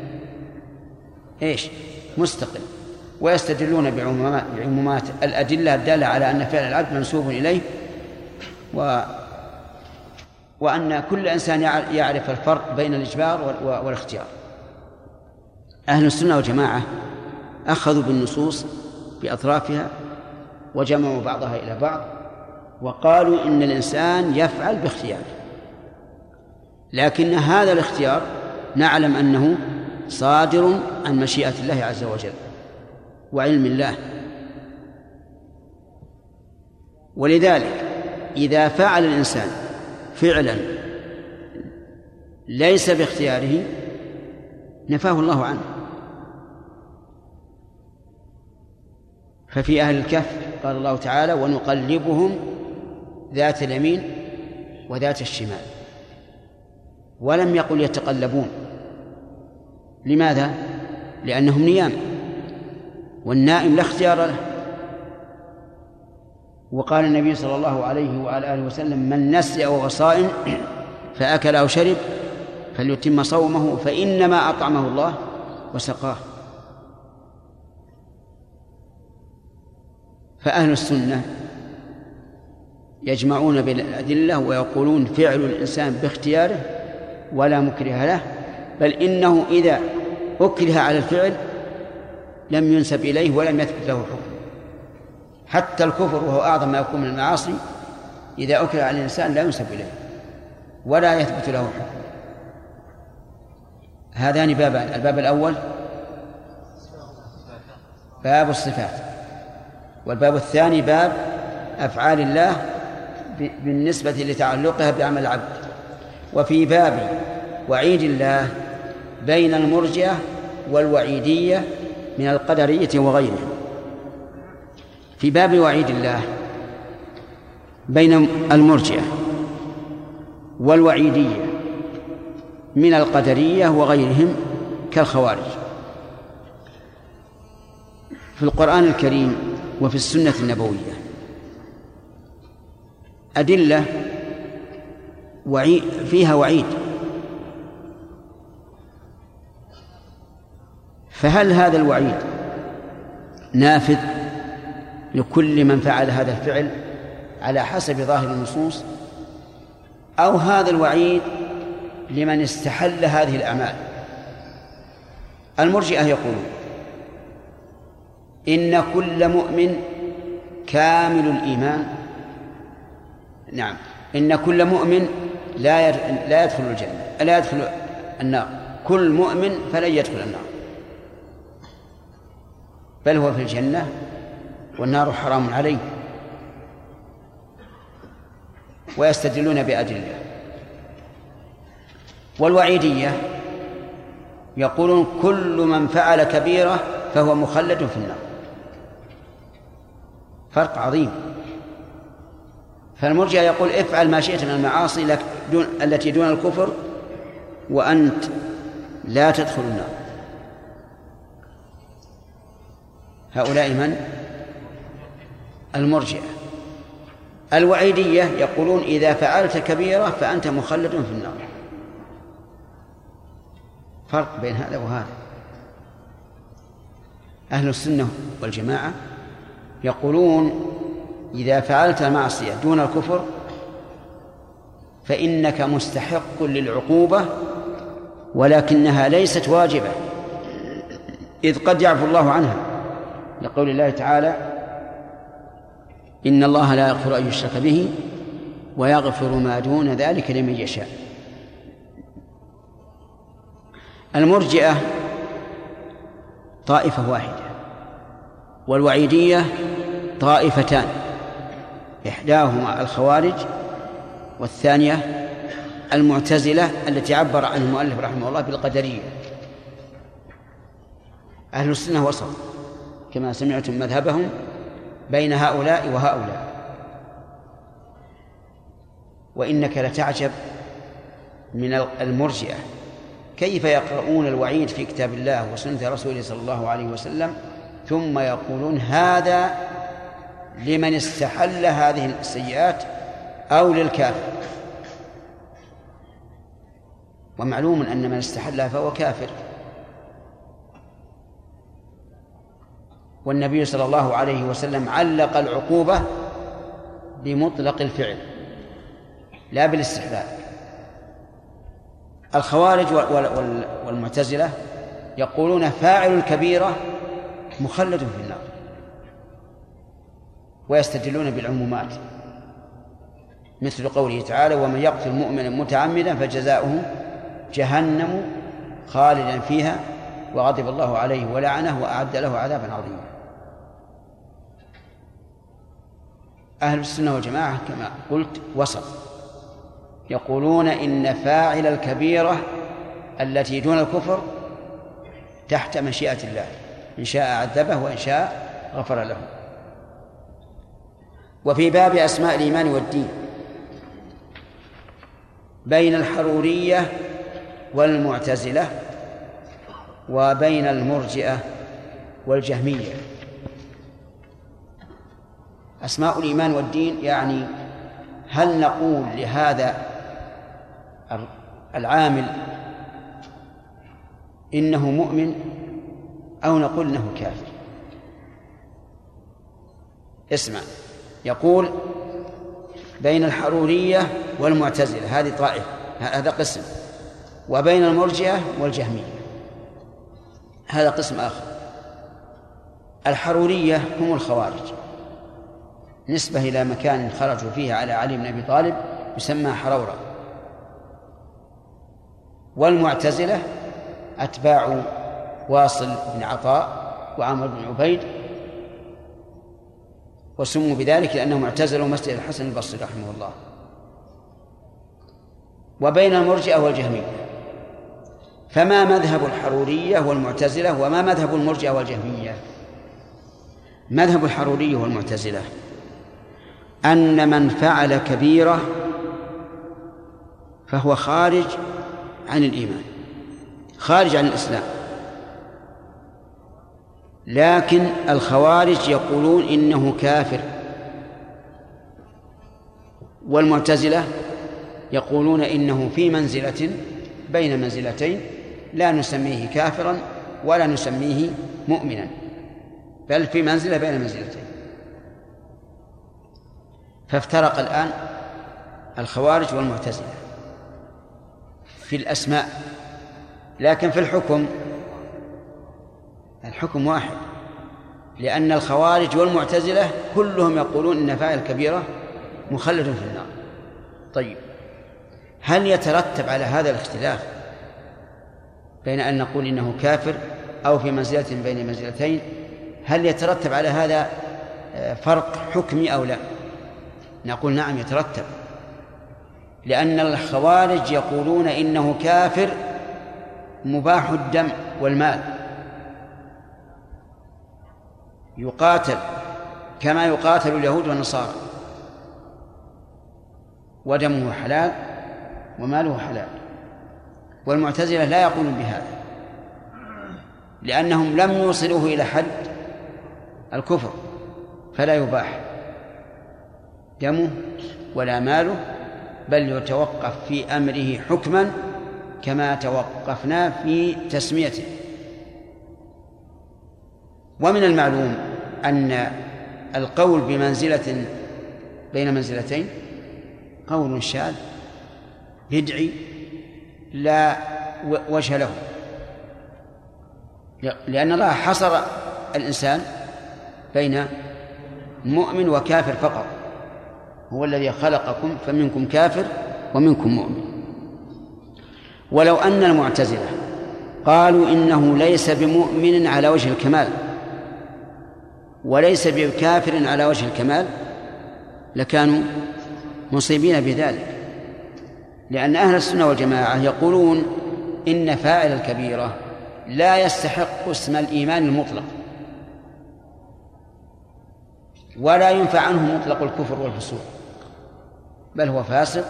Speaker 1: إيش مستقل ويستدلون بعمومات الأدلة الدالة على أن فعل العبد منسوب إليه و وأن كل إنسان يعرف الفرق بين الإجبار والاختيار أهل السنة والجماعة أخذوا بالنصوص بأطرافها وجمعوا بعضها إلى بعض وقالوا إن الإنسان يفعل باختياره لكن هذا الاختيار نعلم أنه صادر عن مشيئة الله عز وجل وعلم الله ولذلك إذا فعل الإنسان فعلا ليس باختياره نفاه الله عنه ففي أهل الكهف قال الله تعالى ونقلبهم ذات اليمين وذات الشمال ولم يقل يتقلبون لماذا؟ لأنهم نيام والنائم لا اختيار له وقال النبي صلى الله عليه وعلى آله وسلم من نسي وهو صائم <clears throat> فأكل أو شرب فليتم صومه فإنما أطعمه الله وسقاه فأهل السنة يجمعون بالأدلة ويقولون فعل الإنسان باختياره ولا مكره له بل إنه إذا أكره على الفعل لم ينسب إليه ولم يثبت له حكم حتى الكفر وهو أعظم ما يكون من المعاصي إذا أكل على الإنسان لا ينسب إليه ولا يثبت له حكم هذان بابان الباب الأول باب الصفات والباب الثاني باب أفعال الله بالنسبة لتعلقها بعمل العبد وفي باب وعيد الله بين المرجئة والوعيدية من القدرية وغيره في باب وعيد الله بين المرجئة والوعيدية من القدرية وغيرهم كالخوارج في القرآن الكريم وفي السنة النبوية أدلة وعي فيها وعيد فهل هذا الوعيد نافذ لكل من فعل هذا الفعل على حسب ظاهر النصوص أو هذا الوعيد لمن استحل هذه الأعمال المرجئة يقولون إن كل مؤمن كامل الإيمان نعم إن كل مؤمن لا لا يدخل الجنة لا يدخل النار كل مؤمن فلن يدخل النار بل هو في الجنة والنار حرام عليه ويستدلون بأدلة والوعيدية يقولون كل من فعل كبيرة فهو مخلد في النار فرق عظيم فالمرجع يقول افعل ما شئت من المعاصي دون التي دون الكفر وأنت لا تدخل النار هؤلاء من المرجئة الوعيدية يقولون إذا فعلت كبيرة فأنت مخلد في النار فرق بين هذا وهذا أهل السنة والجماعة يقولون إذا فعلت معصية دون الكفر فإنك مستحق للعقوبة ولكنها ليست واجبة إذ قد يعفو الله عنها لقول الله تعالى إن الله لا يغفر أن يشرك به ويغفر ما دون ذلك لمن يشاء المرجئة طائفة واحدة والوعيدية طائفتان إحداهما الخوارج والثانية المعتزلة التي عبر عنها المؤلف رحمه الله بالقدرية أهل السنة وسط كما سمعتم مذهبهم بين هؤلاء وهؤلاء وإنك لتعجب من المرجئة كيف يقرؤون الوعيد في كتاب الله وسنة رسوله صلى الله عليه وسلم ثم يقولون هذا لمن استحل هذه السيئات أو للكافر ومعلوم أن من استحلها فهو كافر والنبي صلى الله عليه وسلم علق العقوبة بمطلق الفعل لا بالاستحباب الخوارج والمعتزلة يقولون فاعل الكبيرة مخلد في النار ويستدلون بالعمومات مثل قوله تعالى ومن يقتل مؤمنا متعمدا فجزاؤه جهنم خالدا فيها وغضب الله عليه ولعنه وأعد له عذابا عظيما أهل السنة والجماعة كما قلت وسط يقولون إن فاعل الكبيرة التي دون الكفر تحت مشيئة الله إن شاء عذبه وإن شاء غفر له وفي باب أسماء الإيمان والدين بين الحرورية والمعتزلة وبين المرجئة والجهمية أسماء الإيمان والدين يعني هل نقول لهذا العامل إنه مؤمن أو نقول إنه كافر اسمع يقول بين الحرورية والمعتزلة هذه طائفة هذا قسم وبين المرجئة والجهمية هذا قسم آخر الحرورية هم الخوارج نسبة إلى مكان خرجوا فيه على علي بن أبي طالب يسمى حرورة والمعتزلة أتباع واصل بن عطاء وعمرو بن عبيد وسموا بذلك لأنهم اعتزلوا مسجد الحسن البصري رحمه الله وبين المرجئة والجهمية فما مذهب الحرورية والمعتزلة وما مذهب المرجئة والجهمية مذهب الحرورية والمعتزلة أن من فعل كبيرة فهو خارج عن الإيمان خارج عن الإسلام لكن الخوارج يقولون إنه كافر والمعتزلة يقولون إنه في منزلة بين منزلتين لا نسميه كافرا ولا نسميه مؤمنا بل في منزلة بين منزلتين فافترق الآن الخوارج والمعتزلة في الأسماء لكن في الحكم الحكم واحد لأن الخوارج والمعتزلة كلهم يقولون إن فاعل كبيرة مخلد في النار طيب هل يترتب على هذا الاختلاف بين أن نقول إنه كافر أو في منزلة بين منزلتين هل يترتب على هذا آه، فرق حكمي أو لا؟ نقول نعم يترتب لأن الخوارج يقولون إنه كافر مباح الدم والمال يقاتل كما يقاتل اليهود والنصارى ودمه حلال وماله حلال والمعتزلة لا يقولون بهذا لأنهم لم يوصلوه إلى حد الكفر فلا يباح دمه ولا ماله بل يتوقف في امره حكما كما توقفنا في تسميته ومن المعلوم ان القول بمنزله بين منزلتين قول شاذ بدعي لا وجه له لأن الله حصر الإنسان بين مؤمن وكافر فقط هو الذي خلقكم فمنكم كافر ومنكم مؤمن ولو أن المعتزلة قالوا إنه ليس بمؤمن على وجه الكمال وليس بكافر على وجه الكمال لكانوا مصيبين بذلك لأن أهل السنة والجماعة يقولون إن فاعل الكبيرة لا يستحق اسم الإيمان المطلق ولا ينفع عنه مطلق الكفر والفسوق بل هو فاسق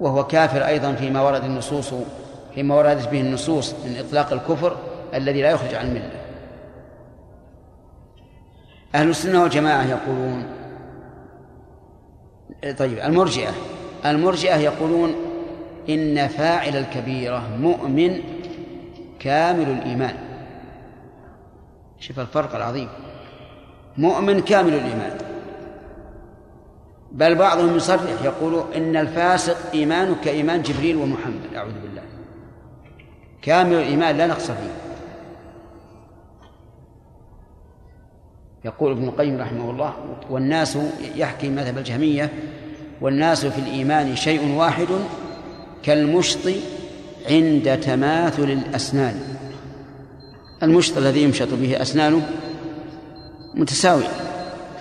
Speaker 1: وهو كافر أيضا فيما ورد النصوص فيما وردت به النصوص من إطلاق الكفر الذي لا يخرج عن الملة أهل السنة والجماعة يقولون طيب المرجئة المرجئة يقولون إن فاعل الكبيرة مؤمن كامل الإيمان شوف الفرق العظيم مؤمن كامل الإيمان بل بعضهم يصرح يقول إن الفاسق إيمانه كإيمان جبريل ومحمد أعوذ بالله كامل الإيمان لا نقص فيه يقول ابن القيم رحمه الله والناس يحكي مذهب الجهمية والناس في الإيمان شيء واحد كالمشط عند تماثل الأسنان المشط الذي يمشط به أسنانه متساوية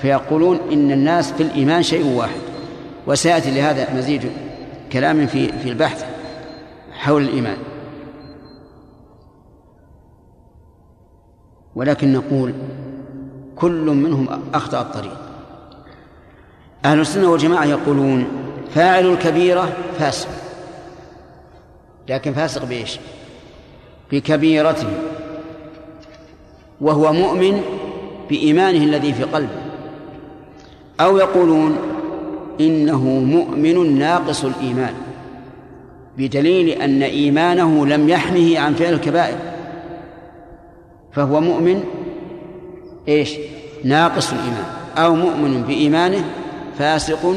Speaker 1: فيقولون إن الناس في الإيمان شيء واحد وسيأتي لهذا مزيد كلام في في البحث حول الإيمان ولكن نقول كل منهم أخطأ الطريق أهل السنة والجماعة يقولون فاعل الكبيرة فاسق لكن فاسق بإيش بكبيرته وهو مؤمن بإيمانه الذي في قلبه أو يقولون إنه مؤمن ناقص الإيمان بدليل أن إيمانه لم يحمه عن فعل الكبائر فهو مؤمن إيش ناقص الإيمان أو مؤمن بإيمانه فاسق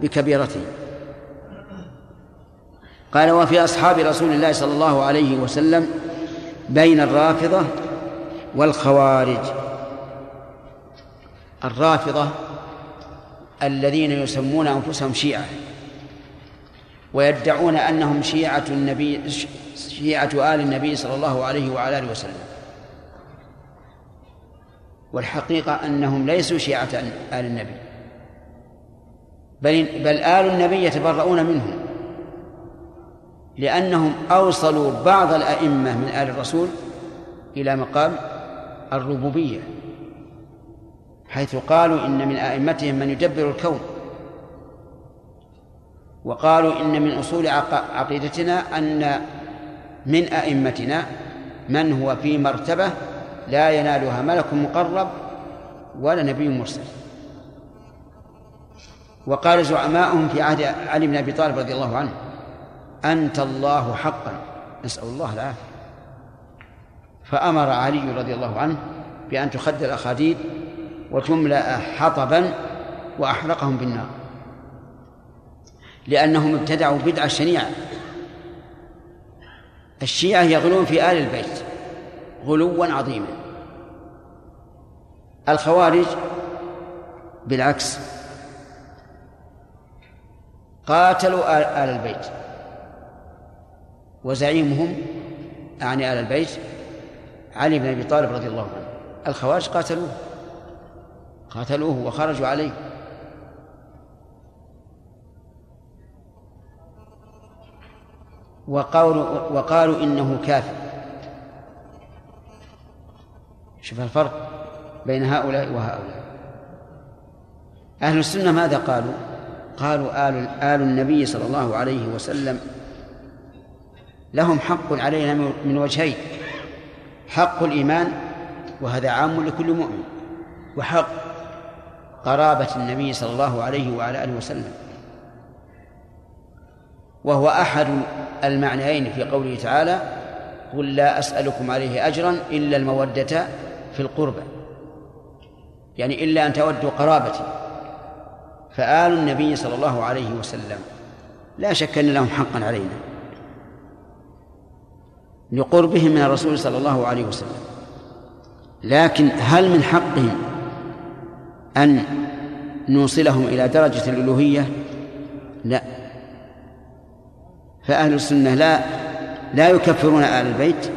Speaker 1: بكبيرته قال وفي أصحاب رسول الله صلى الله عليه وسلم بين الرافضة والخوارج الرافضة الذين يسمون أنفسهم شيعة ويدعون أنهم شيعة النبي شيعة آل النبي صلى الله عليه وعلى آله وسلم والحقيقة أنهم ليسوا شيعة آل النبي بل بل آل النبي يتبرؤون منهم لأنهم أوصلوا بعض الأئمة من آل الرسول إلى مقام الربوبية حيث قالوا إن من أئمتهم من يدبر الكون وقالوا إن من أصول عقيدتنا أن من أئمتنا من هو في مرتبة لا ينالها ملك مقرب ولا نبي مرسل وقال زعماؤهم في عهد علي بن أبي طالب رضي الله عنه أنت الله حقا نسأل الله العافية فأمر علي رضي الله عنه بأن تخدر الأخاديد وتملأ حطبا وأحرقهم بالنار لأنهم ابتدعوا بدعة شنيعة الشيعة يغلون في آل البيت غلوا عظيما الخوارج بالعكس قاتلوا آل البيت وزعيمهم أعني آل البيت علي بن أبي طالب رضي الله عنه الخوارج قاتلوه قاتلوه وخرجوا عليه وقالوا وقالوا انه كافر شوف الفرق بين هؤلاء وهؤلاء اهل السنه ماذا قالوا؟ قالوا آل آل النبي صلى الله عليه وسلم لهم حق علينا من وجهين حق الإيمان وهذا عام لكل مؤمن وحق قرابة النبي صلى الله عليه وعلى آله وسلم وهو أحد المعنيين في قوله تعالى قل لا أسألكم عليه أجرا إلا المودة في القربى يعني إلا أن تودوا قرابتي فآل النبي صلى الله عليه وسلم لا شك أن لهم حقا علينا لقربهم من الرسول صلى الله عليه وسلم لكن هل من حقهم أن نوصلهم إلى درجة الألوهية لا فأهل السنة لا لا يكفرون أهل البيت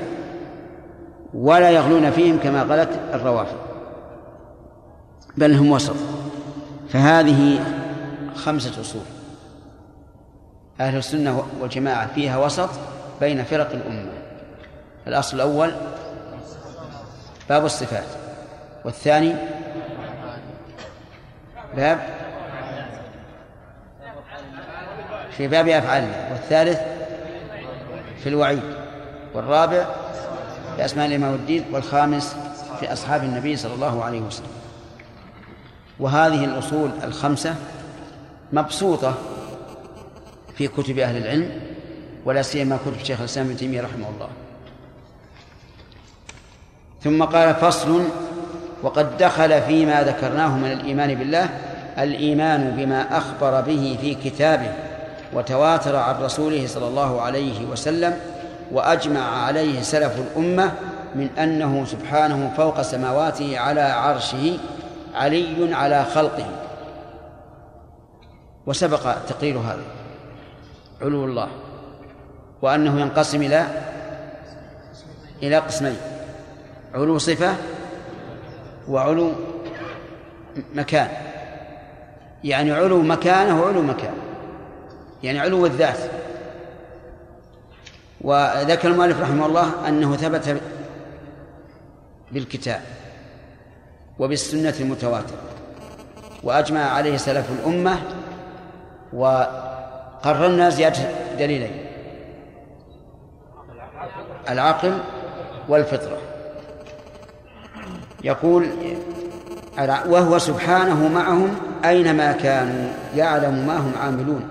Speaker 1: ولا يغلون فيهم كما غلت الروافض بل هم وسط فهذه خمسة أصول أهل السنة والجماعة فيها وسط بين فرق الأمة الأصل الأول باب الصفات والثاني باب في باب أفعالنا والثالث في الوعيد والرابع في أسماء الإمام والدين والخامس في أصحاب النبي صلى الله عليه وسلم وهذه الأصول الخمسة مبسوطة في كتب أهل العلم ولا سيما كتب شيخ الإسلام ابن تيمية رحمه الله ثم قال فصل وقد دخل فيما ذكرناه من الإيمان بالله الإيمان بما أخبر به في كتابه وتواتر عن رسوله صلى الله عليه وسلم وأجمع عليه سلف الأمة من أنه سبحانه فوق سماواته على عرشه علي على خلقه وسبق تقرير هذا علو الله وأنه ينقسم إلى إلى قسمين علو صفة وعلو مكان يعني علو مكانه وعلو مكان يعني علو الذات وذكر المؤلف رحمه الله أنه ثبت بالكتاب وبالسنة المتواترة وأجمع عليه سلف الأمة وقررنا زيادة دليلين العقل والفطره يقول وهو سبحانه معهم أينما كانوا يعلم ما هم عاملون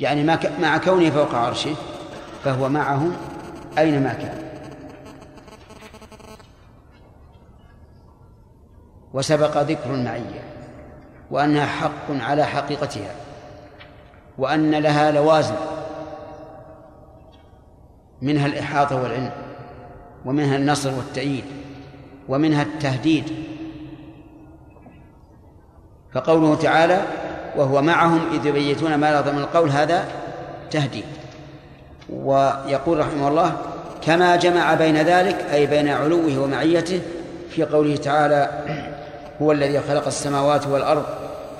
Speaker 1: يعني مع كونه فوق عرشه فهو معهم أينما كان وسبق ذكر المعية وأنها حق على حقيقتها وأن لها لوازم منها الإحاطة والعلم ومنها النصر والتأييد ومنها التهديد فقوله تعالى وهو معهم إذ يبيتون ما لا من القول هذا تهديد ويقول رحمه الله كما جمع بين ذلك أي بين علوه ومعيته في قوله تعالى هو الذي خلق السماوات والأرض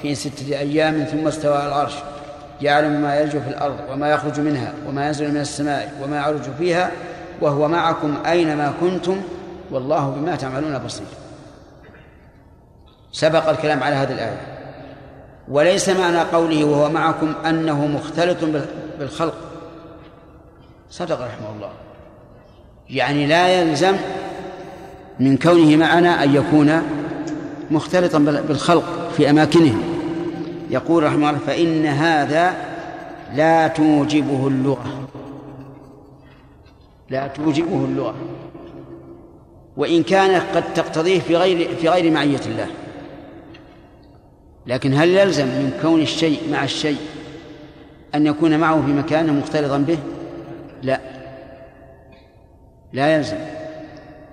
Speaker 1: في ستة أيام ثم استوى على العرش يعلم ما يرج في الأرض وما يخرج منها وما ينزل من السماء وما يعرج فيها وهو معكم أينما كنتم والله بما تعملون بصير سبق الكلام على هذه الآية وليس معنى قوله وهو معكم أنه مختلط بالخلق صدق رحمه الله يعني لا يلزم من كونه معنا أن يكون مختلطا بالخلق في أماكنهم يقول رحمه الله فإن هذا لا توجبه اللغة لا توجبه اللغة وإن كان قد تقتضيه في غير في غير معية الله لكن هل يلزم من كون الشيء مع الشيء أن يكون معه في مكانه مختلطا به؟ لا لا يلزم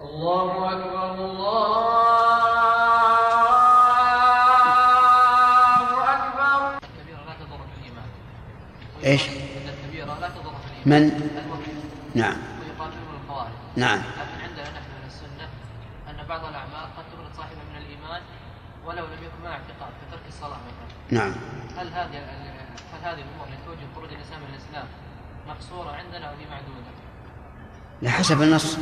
Speaker 1: الله أكبر الله أكبر ايش؟ من؟ نعم نعم نعم هل هذه هل هذه الامور التي توجب خروج الانسان من الاسلام محصوره عندنا او معدوده؟ لحسب حسب النص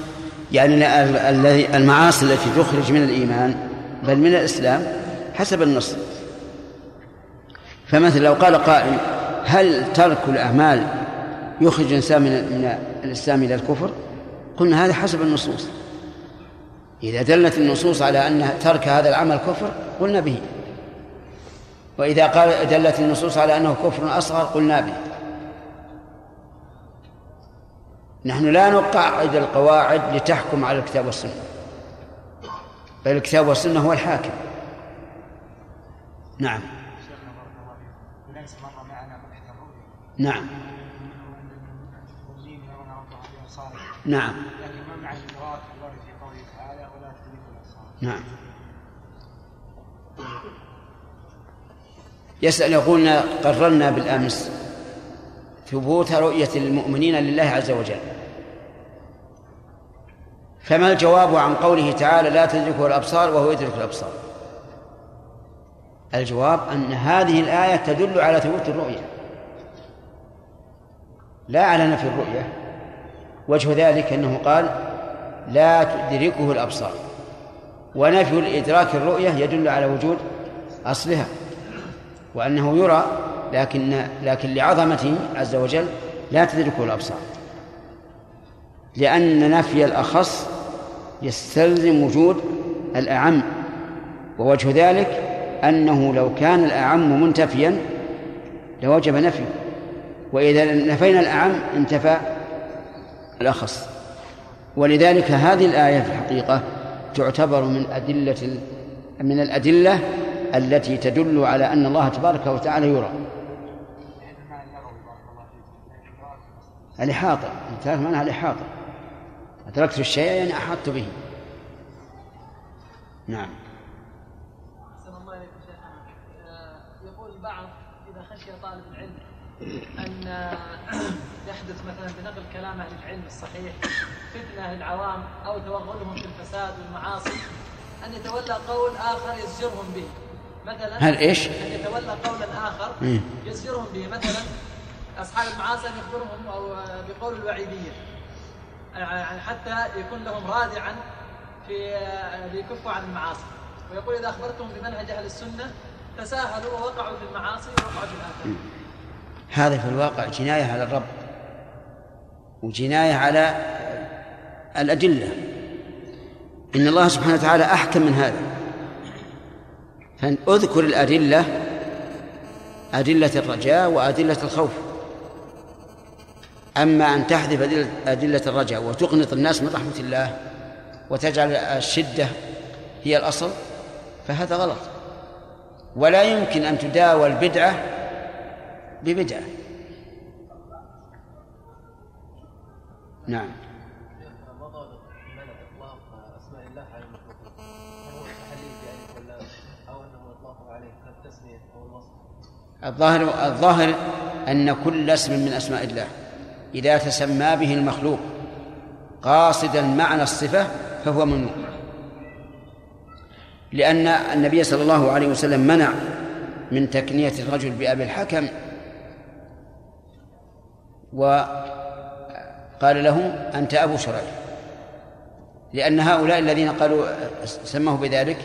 Speaker 1: يعني الذي المعاصي التي تخرج من الايمان بل من الاسلام حسب النص فمثلا لو قال قائل هل ترك الاعمال يخرج الانسان من من الاسلام الى الكفر؟ قلنا هذا حسب النصوص إذا دلت النصوص على أن ترك هذا العمل كفر قلنا به وإذا قال دلت النصوص على أنه كفر أصغر قلنا به نحن لا نقعد القواعد لتحكم على الكتاب والسنة بل الكتاب والسنة هو الحاكم نعم نعم نعم لكن ما معنى في قوله تعالى ولا نعم يسأل يقولنا قررنا بالأمس ثبوت رؤية المؤمنين لله عز وجل فما الجواب عن قوله تعالى لا تدركه الأبصار وهو يدرك الأبصار الجواب أن هذه الآية تدل على ثبوت الرؤية لا على نفي الرؤية وجه ذلك أنه قال لا تدركه الأبصار ونفي الإدراك الرؤية يدل على وجود أصلها وأنه يرى لكن لكن لعظمته عز وجل لا تدركه الأبصار لأن نفي الأخص يستلزم وجود الأعم ووجه ذلك أنه لو كان الأعم منتفيا لوجب نفيه وإذا نفينا الأعم انتفى الأخص ولذلك هذه الآية في الحقيقة تعتبر من أدلة من الأدلة التي تدل على أن الله تبارك وتعالى يرى الإحاطة تعرف معناها الإحاطة أدركت الشيء يعني أحطت به نعم
Speaker 4: آه، يقول البعض إذا خشي طالب العلم أن آه، <coughs> يحدث مثلا بنقل كلام أهل العلم الصحيح فتنة للعوام أو توغلهم في الفساد والمعاصي أن يتولى قول آخر يزجرهم به
Speaker 1: مثلا
Speaker 4: هل
Speaker 1: ايش؟
Speaker 4: ان يتولى قولا اخر يزجرهم إيه. به مثلا اصحاب المعاصي ان يخبرهم آه، بقول الوعيديه آه، يعني حتى يكون لهم رادعا في آه، ليكفوا عن المعاصي ويقول اذا اخبرتهم بمنهج اهل السنه تساهلوا ووقعوا في المعاصي ووقعوا في الاثام.
Speaker 1: هذا في الواقع جنايه على الرب وجنايه على الادله ان الله سبحانه وتعالى احكم من هذا فاذكر الأدلة أدلة الرجاء وأدلة الخوف أما أن تحذف أدلة الرجاء وتقنط الناس من رحمة الله وتجعل الشدة هي الأصل فهذا غلط ولا يمكن أن تداوى البدعة ببدعة نعم الظاهر الظاهر أن كل اسم من أسماء الله إذا تسمى به المخلوق قاصدا معنى الصفة فهو ممنوع لأن النبي صلى الله عليه وسلم منع من تكنية الرجل بأبي الحكم وقال له أنت أبو شرعي لأن هؤلاء الذين قالوا سموه بذلك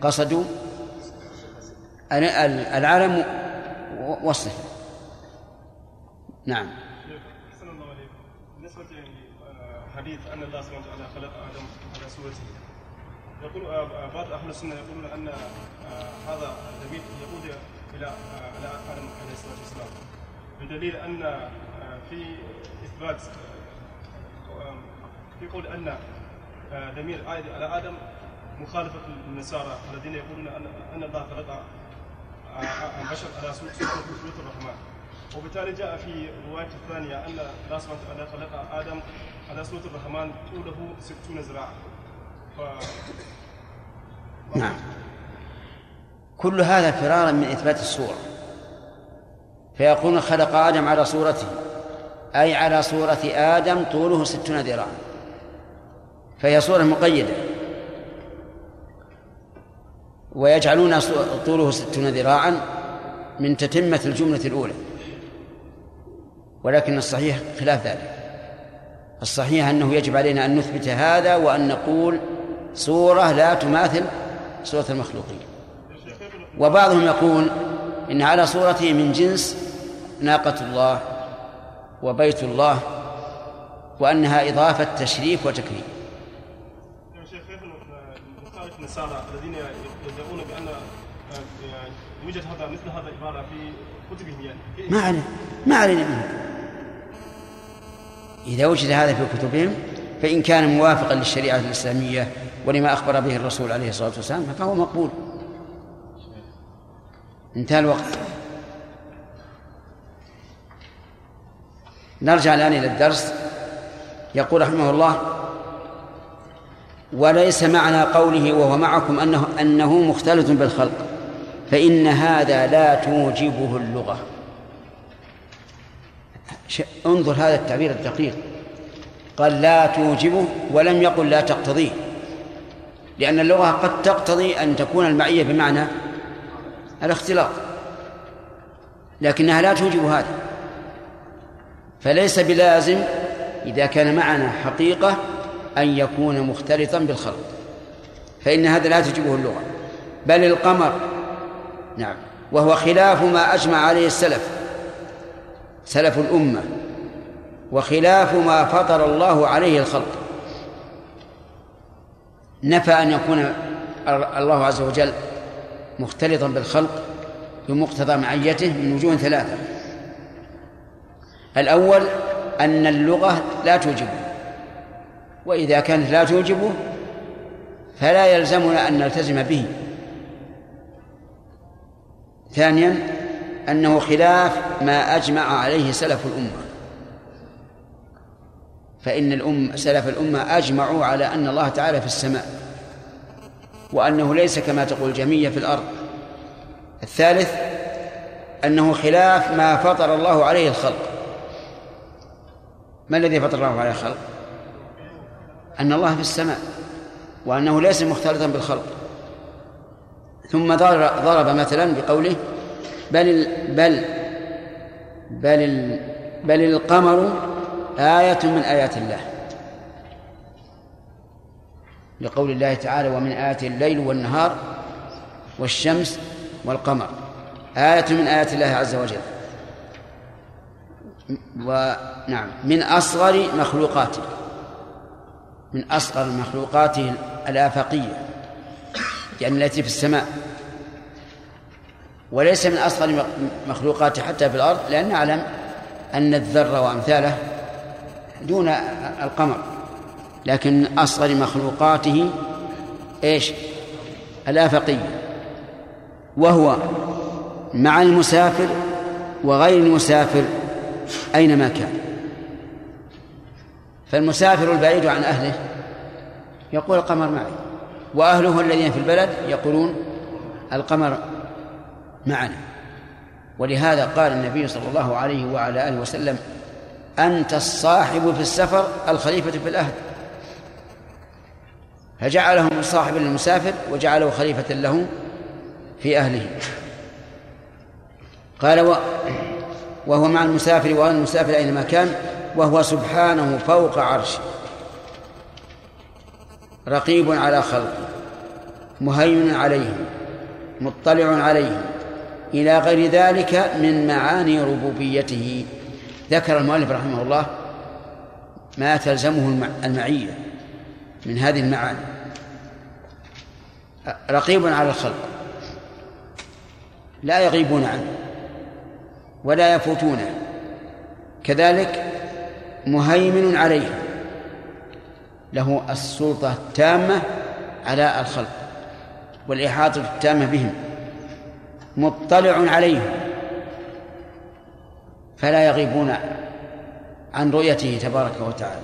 Speaker 1: قصدوا العلم وصف نعم
Speaker 5: عليكم بالنسبة آه، حديث أن الله سبحانه وتعالى خلق آدم على صورته يقول آه، بعض أهل السنة يقولون أن آه، هذا الدليل يعود إلى على آدم عليه الصلاة والسلام بدليل أن في إثبات يقول أن ضمير عائد آية على آدم مخالفة للنصارى الذين يقولون أن الله خلق البشر على سوق سوق الرحمن وبالتالي جاء في رواية الثانية أن الله سبحانه وتعالى خلق آدم على سورة الرحمن طوله ستون ذراعا ف...
Speaker 1: نعم
Speaker 5: كل
Speaker 1: هذا فرارا من إثبات الصورة فيقول خلق آدم على صورته أي على صورة آدم طوله ستون ذراعا فهي صورة مقيدة ويجعلون طوله ستون ذراعا من تتمة الجملة الأولى ولكن الصحيح خلاف ذلك الصحيح أنه يجب علينا أن نثبت هذا وأن نقول صورة لا تماثل صورة المخلوقين وبعضهم يقول إن على صورته من جنس ناقة الله وبيت الله وأنها إضافة تشريف وتكريم النصارى الذين يوجد هذا مثل هذا العبارة في كتبهم يعني ما علينا ما علينا منه إذا وجد هذا في كتبهم فإن كان موافقا للشريعة الإسلامية ولما أخبر به الرسول عليه الصلاة والسلام فهو مقبول انتهى الوقت نرجع الآن إلى الدرس يقول رحمه الله وليس معنى قوله وهو معكم أنه أنه مختلط بالخلق فإن هذا لا توجبه اللغة انظر هذا التعبير الدقيق قال لا توجبه ولم يقل لا تقتضيه لأن اللغة قد تقتضي أن تكون المعية بمعنى الاختلاط لكنها لا توجب هذا فليس بلازم إذا كان معنا حقيقة أن يكون مختلطا بالخلق فإن هذا لا تجبه اللغة بل القمر نعم وهو خلاف ما أجمع عليه السلف سلف الأمة وخلاف ما فطر الله عليه الخلق نفى أن يكون الله عز وجل مختلطا بالخلق بمقتضى معيته من وجوه ثلاثة الأول أن اللغة لا توجبه وإذا كانت لا توجبه فلا يلزمنا أن نلتزم به ثانيا أنه خلاف ما أجمع عليه سلف الأمة فإن الأم سلف الأمة أجمعوا على أن الله تعالى في السماء وأنه ليس كما تقول الجمية في الأرض الثالث أنه خلاف ما فطر الله عليه الخلق ما الذي فطر الله عليه الخلق؟ أن الله في السماء وأنه ليس مختلطا بالخلق ثم ضرب مثلا بقوله بل بل بل بل القمر آية من آيات الله لقول الله تعالى ومن آيات الليل والنهار والشمس والقمر آية من آيات الله عز وجل ونعم من أصغر مخلوقاته من أصغر مخلوقاته الآفاقية يعني التي في السماء وليس من أصغر مخلوقاته حتى في الأرض لأن نعلم أن الذرة وأمثاله دون القمر لكن أصغر مخلوقاته إيش الآفقي وهو مع المسافر وغير المسافر أينما كان فالمسافر البعيد عن أهله يقول القمر معي وأهله الذين في البلد يقولون القمر معنا ولهذا قال النبي صلى الله عليه وعلى آله وسلم أنت الصاحب في السفر الخليفة في الأهل فجعلهم صاحب للمسافر وجعله خليفة له في أهله قال و وهو مع المسافر وان المسافر أينما كان وهو سبحانه فوق عرشه رقيب على خلقه مهيمن عليهم مطلع عليهم إلى غير ذلك من معاني ربوبيته ذكر المؤلف رحمه الله ما تلزمه المعية من هذه المعاني رقيب على الخلق لا يغيبون عنه ولا يفوتونه كذلك مهيمن عليه له السلطة التامة على الخلق والإحاطة التامة بهم مطلع عليهم فلا يغيبون عن رؤيته تبارك وتعالى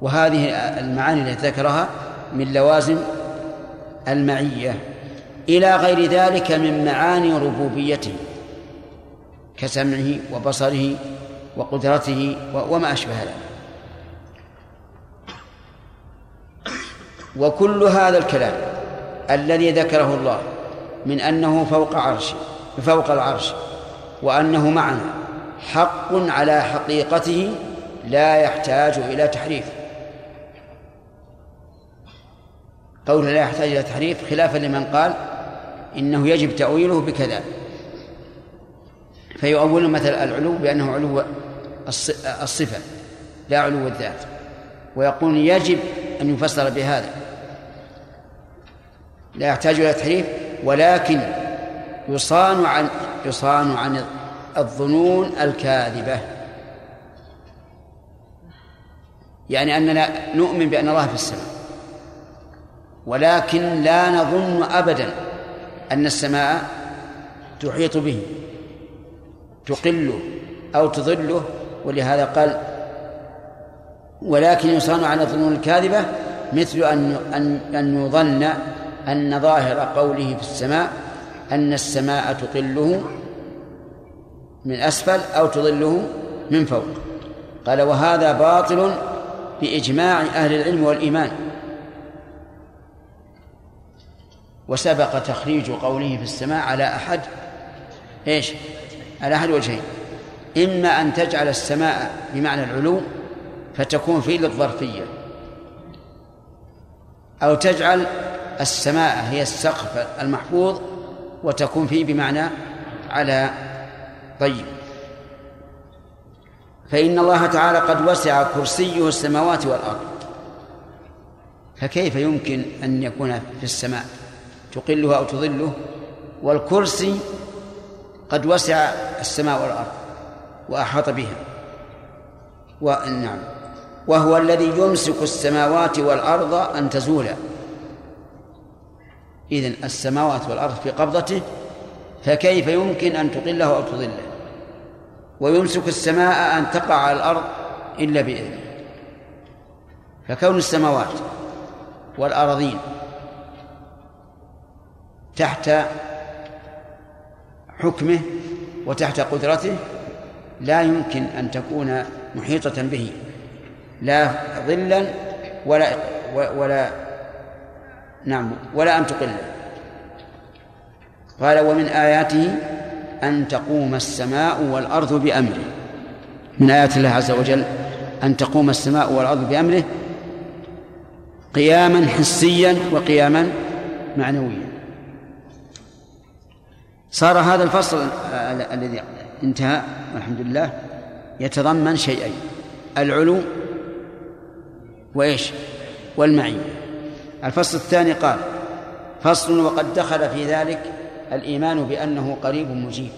Speaker 1: وهذه المعاني التي ذكرها من لوازم المعية إلى غير ذلك من معاني ربوبيته كسمعه وبصره وقدرته وما أشبه ذلك وكل هذا الكلام الذي ذكره الله من أنه فوق عرش فوق العرش وأنه معنا حق على حقيقته لا يحتاج إلى تحريف قول لا يحتاج إلى تحريف خلافا لمن قال إنه يجب تأويله بكذا فيؤول مثل العلو بأنه علو الصفة لا علو الذات ويقول يجب أن يفسر بهذا لا يحتاج إلى تحريف ولكن يصان عن يصان عن الظنون الكاذبة يعني أننا نؤمن بأن الله في السماء ولكن لا نظن أبدا أن السماء تحيط به تقله أو تظله ولهذا قال ولكن يصان عن الظنون الكاذبة مثل أن أن أن يظن أن ظاهر قوله في السماء أن السماء تقله من أسفل أو تظله من فوق قال وهذا باطل بإجماع أهل العلم والإيمان وسبق تخريج قوله في السماء على أحد إيش على أحد وجهين إما أن تجعل السماء بمعنى العلو فتكون في الظرفية أو تجعل السماء هي السقف المحفوظ وتكون فيه بمعنى على طيب فإن الله تعالى قد وسع كرسيه السماوات والأرض فكيف يمكن أن يكون في السماء تقله أو تظله والكرسي قد وسع السماء والأرض وأحاط بها ونعم وهو الذي يمسك السماوات والأرض أن تزولا إذن السماوات والأرض في قبضته فكيف يمكن أن تقله أو تضله ويمسك السماء أن تقع على الأرض إلا بإذنه فكون السماوات والأراضين تحت حكمه وتحت قدرته لا يمكن أن تكون محيطة به لا ظلا ولا ولا نعم ولا أن تقل قال ومن آياته أن تقوم السماء والأرض بأمره من آيات الله عز وجل أن تقوم السماء والأرض بأمره قياما حسيا وقياما معنويا صار هذا الفصل الذي انتهى والحمد لله يتضمن شيئين العلو وايش والمعيه الفصل الثاني قال فصل وقد دخل في ذلك الإيمان بأنه قريب مجيب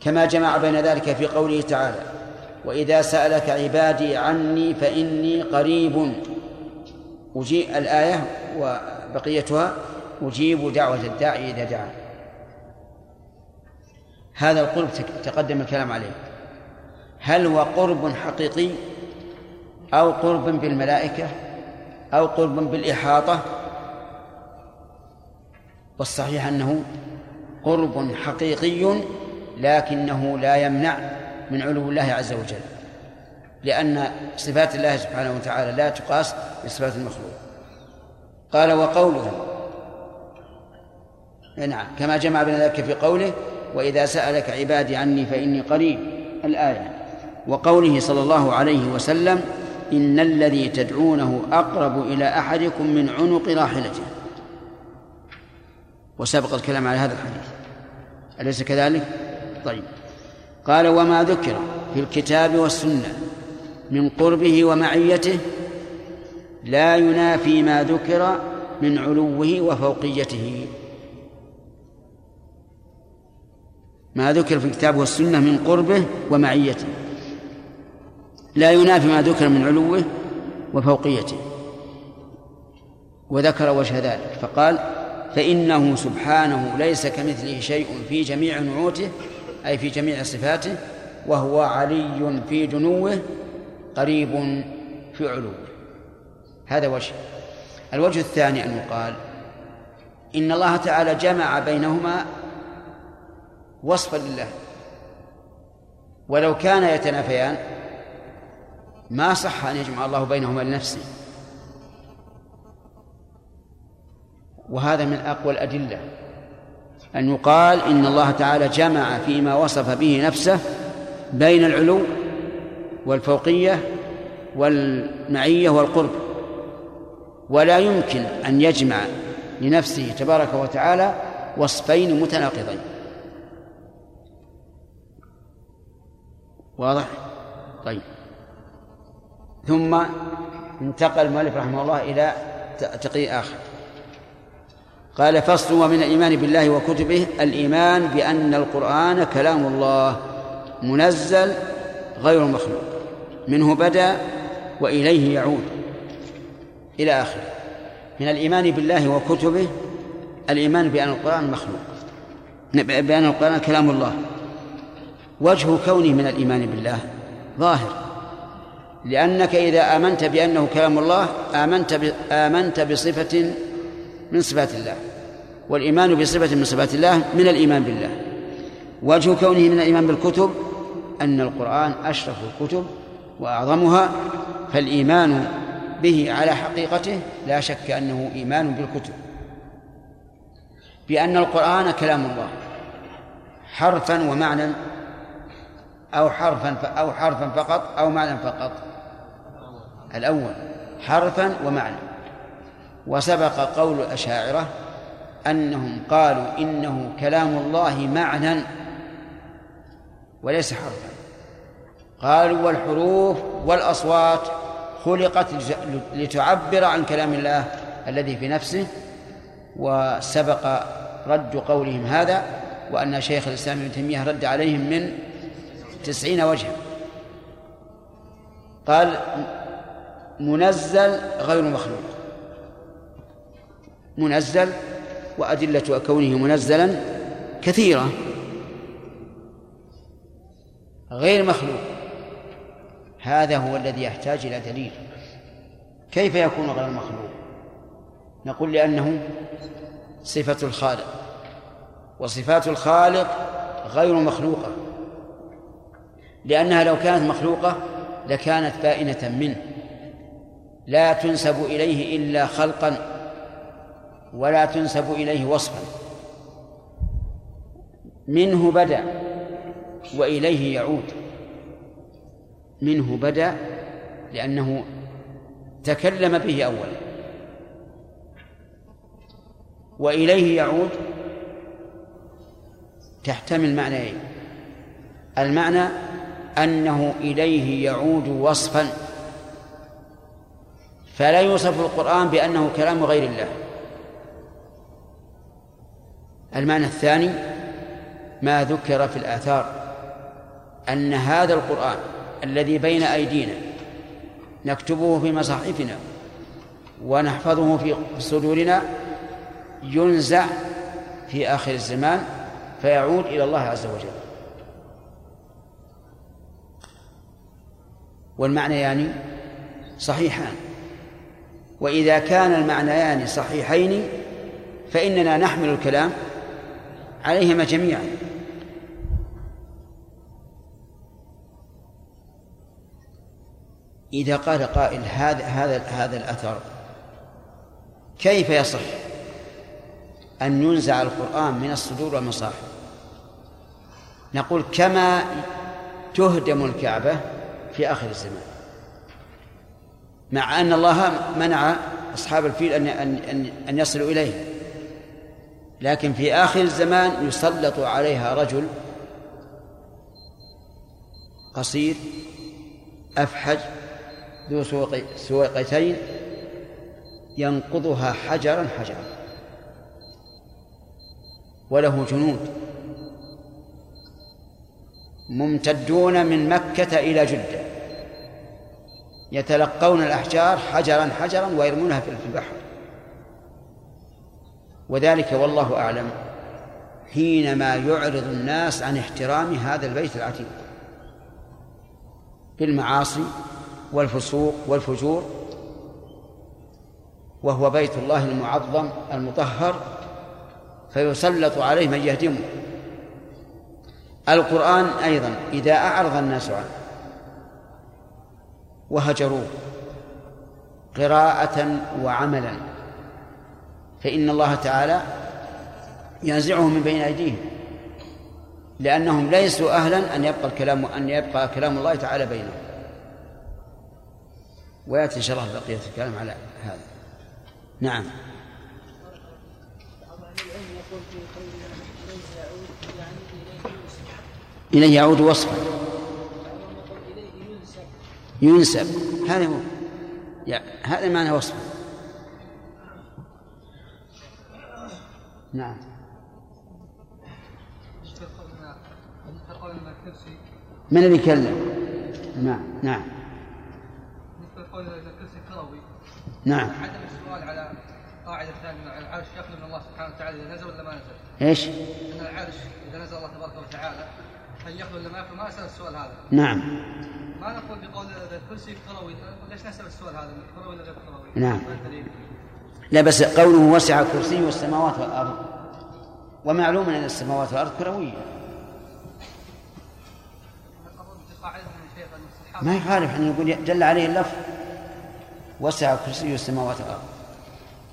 Speaker 1: كما جمع بين ذلك في قوله تعالى وإذا سألك عبادي عني فإني قريب أجيب الآية وبقيتها أجيب دعوة الداعي إذا دعا هذا القرب تقدم الكلام عليه هل هو قرب حقيقي أو قرب بالملائكة أو قرب بالإحاطة والصحيح أنه قرب حقيقي لكنه لا يمنع من علو الله عز وجل لأن صفات الله سبحانه وتعالى لا تقاس بصفات المخلوق قال وقوله نعم كما جمع بين ذلك في قوله وإذا سألك عبادي عني فإني قريب الآية وقوله صلى الله عليه وسلم إن الذي تدعونه أقرب إلى أحدكم من عنق راحلته وسبق الكلام على هذا الحديث أليس كذلك؟ طيب قال وما ذكر في الكتاب والسنة من قربه ومعيته لا ينافي ما ذكر من علوه وفوقيته ما ذكر في الكتاب والسنة من قربه ومعيته لا ينافي ما ذكر من علوه وفوقيته وذكر وجه ذلك فقال فإنه سبحانه ليس كمثله شيء في جميع نعوته أي في جميع صفاته وهو علي في جنوه قريب في علوه هذا وجه الوجه الثاني أن يقال إن الله تعالى جمع بينهما وصفا لله ولو كان يتنافيان ما صح أن يجمع الله بينهما لنفسه وهذا من أقوى الأدلة أن يقال إن الله تعالى جمع فيما وصف به نفسه بين العلو والفوقية والمعية والقرب ولا يمكن أن يجمع لنفسه تبارك وتعالى وصفين متناقضين واضح؟ طيب ثم انتقل المؤلف رحمه الله إلى تقي آخر قال فصل ومن الإيمان بالله وكتبه الإيمان بأن القرآن كلام الله منزل غير مخلوق منه بدأ وإليه يعود إلى آخره من الإيمان بالله وكتبه الإيمان بأن القرآن مخلوق بأن القرآن كلام الله وجه كونه من الإيمان بالله ظاهر لأنك إذا آمنت بأنه كلام الله آمنت آمنت بصفة من صفات الله والإيمان بصفة من صفات الله من الإيمان بالله وجه كونه من الإيمان بالكتب أن القرآن أشرف الكتب وأعظمها فالإيمان به على حقيقته لا شك أنه إيمان بالكتب بأن القرآن كلام الله حرفا ومعنى أو حرفا أو حرفا فقط أو معنى فقط الأول حرفا ومعنى وسبق قول الأشاعرة أنهم قالوا إنه كلام الله معنى وليس حرفا قالوا والحروف والأصوات خلقت لتعبر عن كلام الله الذي في نفسه وسبق رد قولهم هذا وأن شيخ الإسلام ابن تيمية رد عليهم من تسعين وجها قال منزل غير مخلوق منزل وأدلة كونه منزلا كثيرة غير مخلوق هذا هو الذي يحتاج إلى دليل كيف يكون غير مخلوق نقول لأنه صفة الخالق وصفات الخالق غير مخلوقة لأنها لو كانت مخلوقة لكانت بائنة منه لا تنسب إليه إلا خلقا ولا تنسب إليه وصفا منه بدأ وإليه يعود منه بدأ لأنه تكلم به أولا وإليه يعود تحتمل معنيين المعنى أنه إليه يعود وصفا فلا يوصف القرآن بأنه كلام غير الله المعنى الثاني ما ذكر في الآثار أن هذا القرآن الذي بين أيدينا نكتبه في مصاحفنا ونحفظه في صدورنا ينزع في آخر الزمان فيعود إلى الله عز وجل والمعنى يعني صحيحان وإذا كان المعنيان صحيحين فإننا نحمل الكلام عليهما جميعا إذا قال قائل هذا هذا هذا الأثر كيف يصح أن ينزع القرآن من الصدور والمصاحف نقول كما تهدم الكعبة في آخر الزمان مع أن الله منع أصحاب الفيل أن أن أن يصلوا إليه لكن في آخر الزمان يسلط عليها رجل قصير أفحج ذو سويقتين ينقضها حجرا حجرا وله جنود ممتدون من مكة إلى جدة يتلقون الأحجار حجرا حجرا ويرمونها في البحر وذلك والله أعلم حينما يعرض الناس عن احترام هذا البيت العتيق بالمعاصي والفسوق والفجور وهو بيت الله المعظم المطهر فيسلط عليه من يهدمه القرآن أيضا إذا أعرض الناس عنه وهجروه قراءة وعملا فإن الله تعالى ينزعهم من بين أيديهم لأنهم ليسوا أهلا أن يبقى الكلام أن يبقى كلام الله تعالى بينهم ويأتي إن شاء الله بقية الكلام على هذا نعم إليه يعود وصفا ينسب هذا هو يعني هذا معنى وصفه نعم من اللي يكلم؟ نعم نعم بالنسبه الكرسي كروي نعم عدم السؤال على قاعده ثانيه العرش يخلو من الله سبحانه وتعالى اذا نزل ولا ما نزل؟ ايش؟ ان العرش اذا نزل الله تبارك وتعالى هل يخلو يخلو ما اسال السؤال هذا نعم ما نقول بقول الكرسي كروي ليش نسال السؤال هذا كروي ولا غير كروي نعم لا بس قوله وسع كرسي السماوات والارض ومعلوم ان السماوات والارض كرويه ما يخالف ان يقول دل عليه اللفظ وسع كرسي السماوات والارض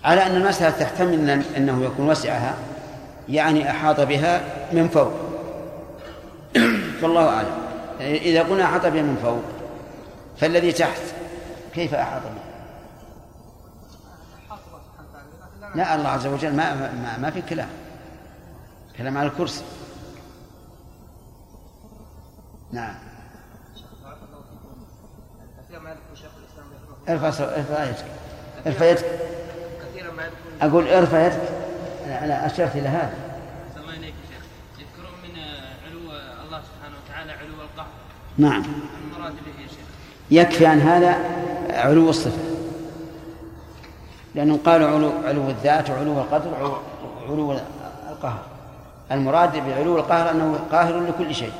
Speaker 1: على ان المساله تحتمل انه يكون وسعها يعني احاط بها من فوق فالله أعلم يعني إذا قلنا أحاط به من فوق فالذي تحت كيف أحاط به؟ لا الله عز وجل ما ما, ما في كلام كلام على الكرسي نعم ارفع ارفع يدك ارفع يدك اقول ارفع يدك انا اشرت الى هذا نعم يكفي عن هذا علو الصفة لأنه قال علو, علو الذات وعلو القدر وعلو القهر المراد بعلو القهر أنه قاهر لكل شيء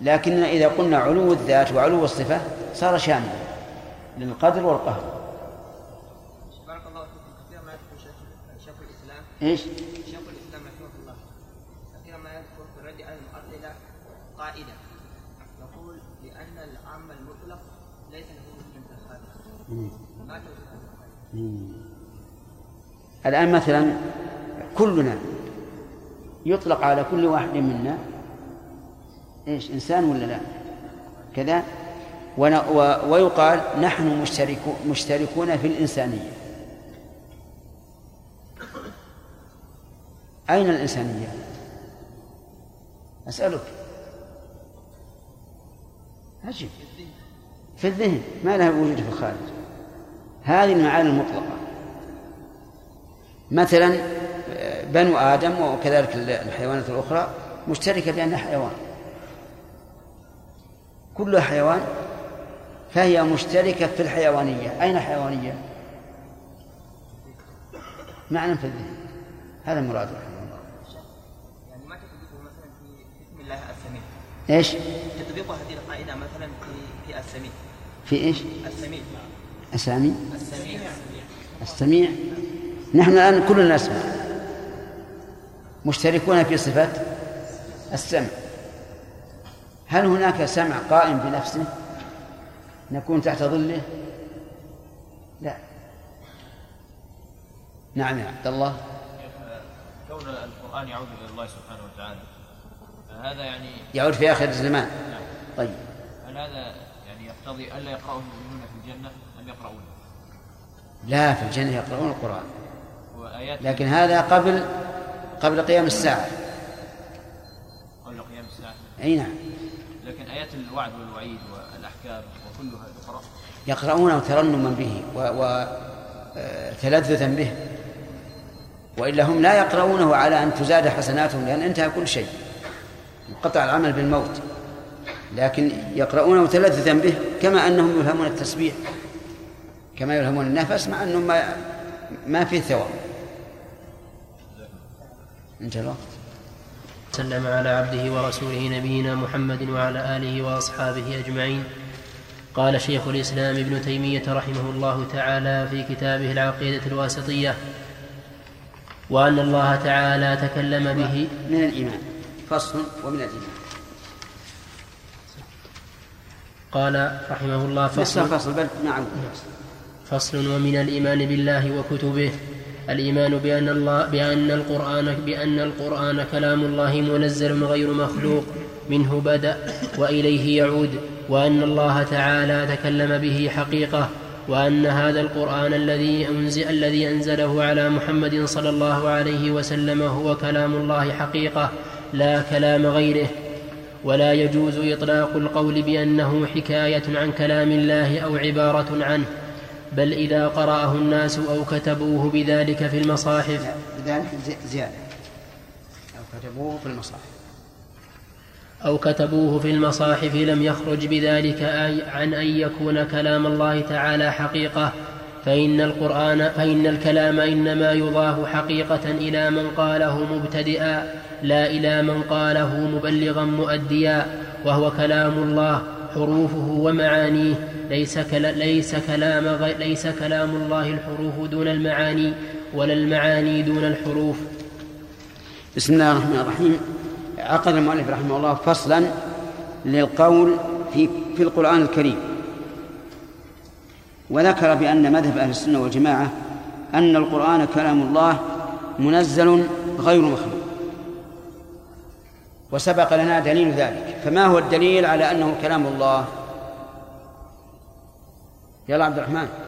Speaker 1: لكننا إذا قلنا علو الذات وعلو الصفة صار شاملا للقدر والقهر بارك الله فيكم كثيرا ما يدخل شيخ الإسلام ايش؟ الآن مثلا كلنا يطلق على كل واحد منا ايش انسان ولا لا؟ كذا ويقال نحن مشتركون في الانسانيه اين الانسانيه؟ اسالك عجيب في الذهن ما لها وجود في الخارج هذه المعاني المطلقة مثلا آه، بنو آدم وكذلك الحيوانات الأخرى مشتركة لأنها حيوان كلها حيوان فهي مشتركة في الحيوانية أين حيوانية معنى في الذهن هذا مراد رحمه الله يعني ما تطبيقه مثلا في اسم الله السميع ايش؟ تطبيق هذه القاعدة مثلا في في السميع في ايش؟ السميع أسامي السميع السميع نحن الآن كلنا نسمع مشتركون في صفة السمع هل هناك سمع قائم بنفسه نكون تحت ظله لا نعم يا عبد الله كون القرآن يعود إلى الله سبحانه وتعالى هذا يعني يعود في آخر الزمان نعم. طيب هل هذا يعني يقتضي ألا يقرأه المؤمنون في الجنة أم يقرؤون لا في الجنة يقرؤون القرآن وآيات لكن هذا قبل قبل قيام الساعة قبل قيام الساعة أي نعم لكن آيات الوعد والوعيد والأحكام وكلها تقرأ يقرؤونه ترنما به وتلذذا و... آه، به وإلا هم لا يقرؤونه على أن تزاد حسناتهم لأن انتهى كل شيء انقطع العمل بالموت لكن يقرؤونه تلذذا به كما أنهم يفهمون التسبيح كما يلهمون النفس مع أنه ما, ما في ثواب انتهى
Speaker 6: الوقت سلم على عبده ورسوله نبينا محمد وعلى آله وأصحابه أجمعين قال شيخ الإسلام ابن تيمية رحمه الله تعالى في كتابه العقيدة الواسطية وأن الله تعالى تكلم به
Speaker 1: من الإيمان فصل ومن الإيمان
Speaker 6: قال رحمه الله فصل فصل بل نعم فصل ومن الإيمان بالله وكتبه الإيمان بأن الله بأن القرآن بأن القرآن كلام الله منزل غير مخلوق منه بدأ وإليه يعود وأن الله تعالى تكلم به حقيقة وأن هذا القرآن الذي أنزل الذي أنزله على محمد صلى الله عليه وسلم هو كلام الله حقيقة لا كلام غيره ولا يجوز إطلاق القول بأنه حكاية عن كلام الله أو عبارة عنه بل إذا قرأه الناس أو كتبوه بذلك في المصاحف بذلك زيادة أو كتبوه في المصاحف أو كتبوه في المصاحف لم يخرج بذلك عن أن يكون كلام الله تعالى حقيقة فإن القرآن فإن الكلام إنما يضاف حقيقة إلى من قاله مبتدئا لا إلى من قاله مبلغا مؤديا وهو كلام الله حروفه ومعانيه ليس, كلا ليس, كلام غي ليس كلام الله الحروف دون المعاني ولا المعاني دون الحروف
Speaker 1: بسم الله الرحمن الرحيم عقد المؤلف رحمه الله فصلا للقول في في القرآن الكريم وذكر بأن مذهب أهل السنة والجماعة أن القرآن كلام الله منزل غير مخلوق وسبق لنا دليل ذلك فما هو الدليل على أنه كلام الله يا عبد الرحمن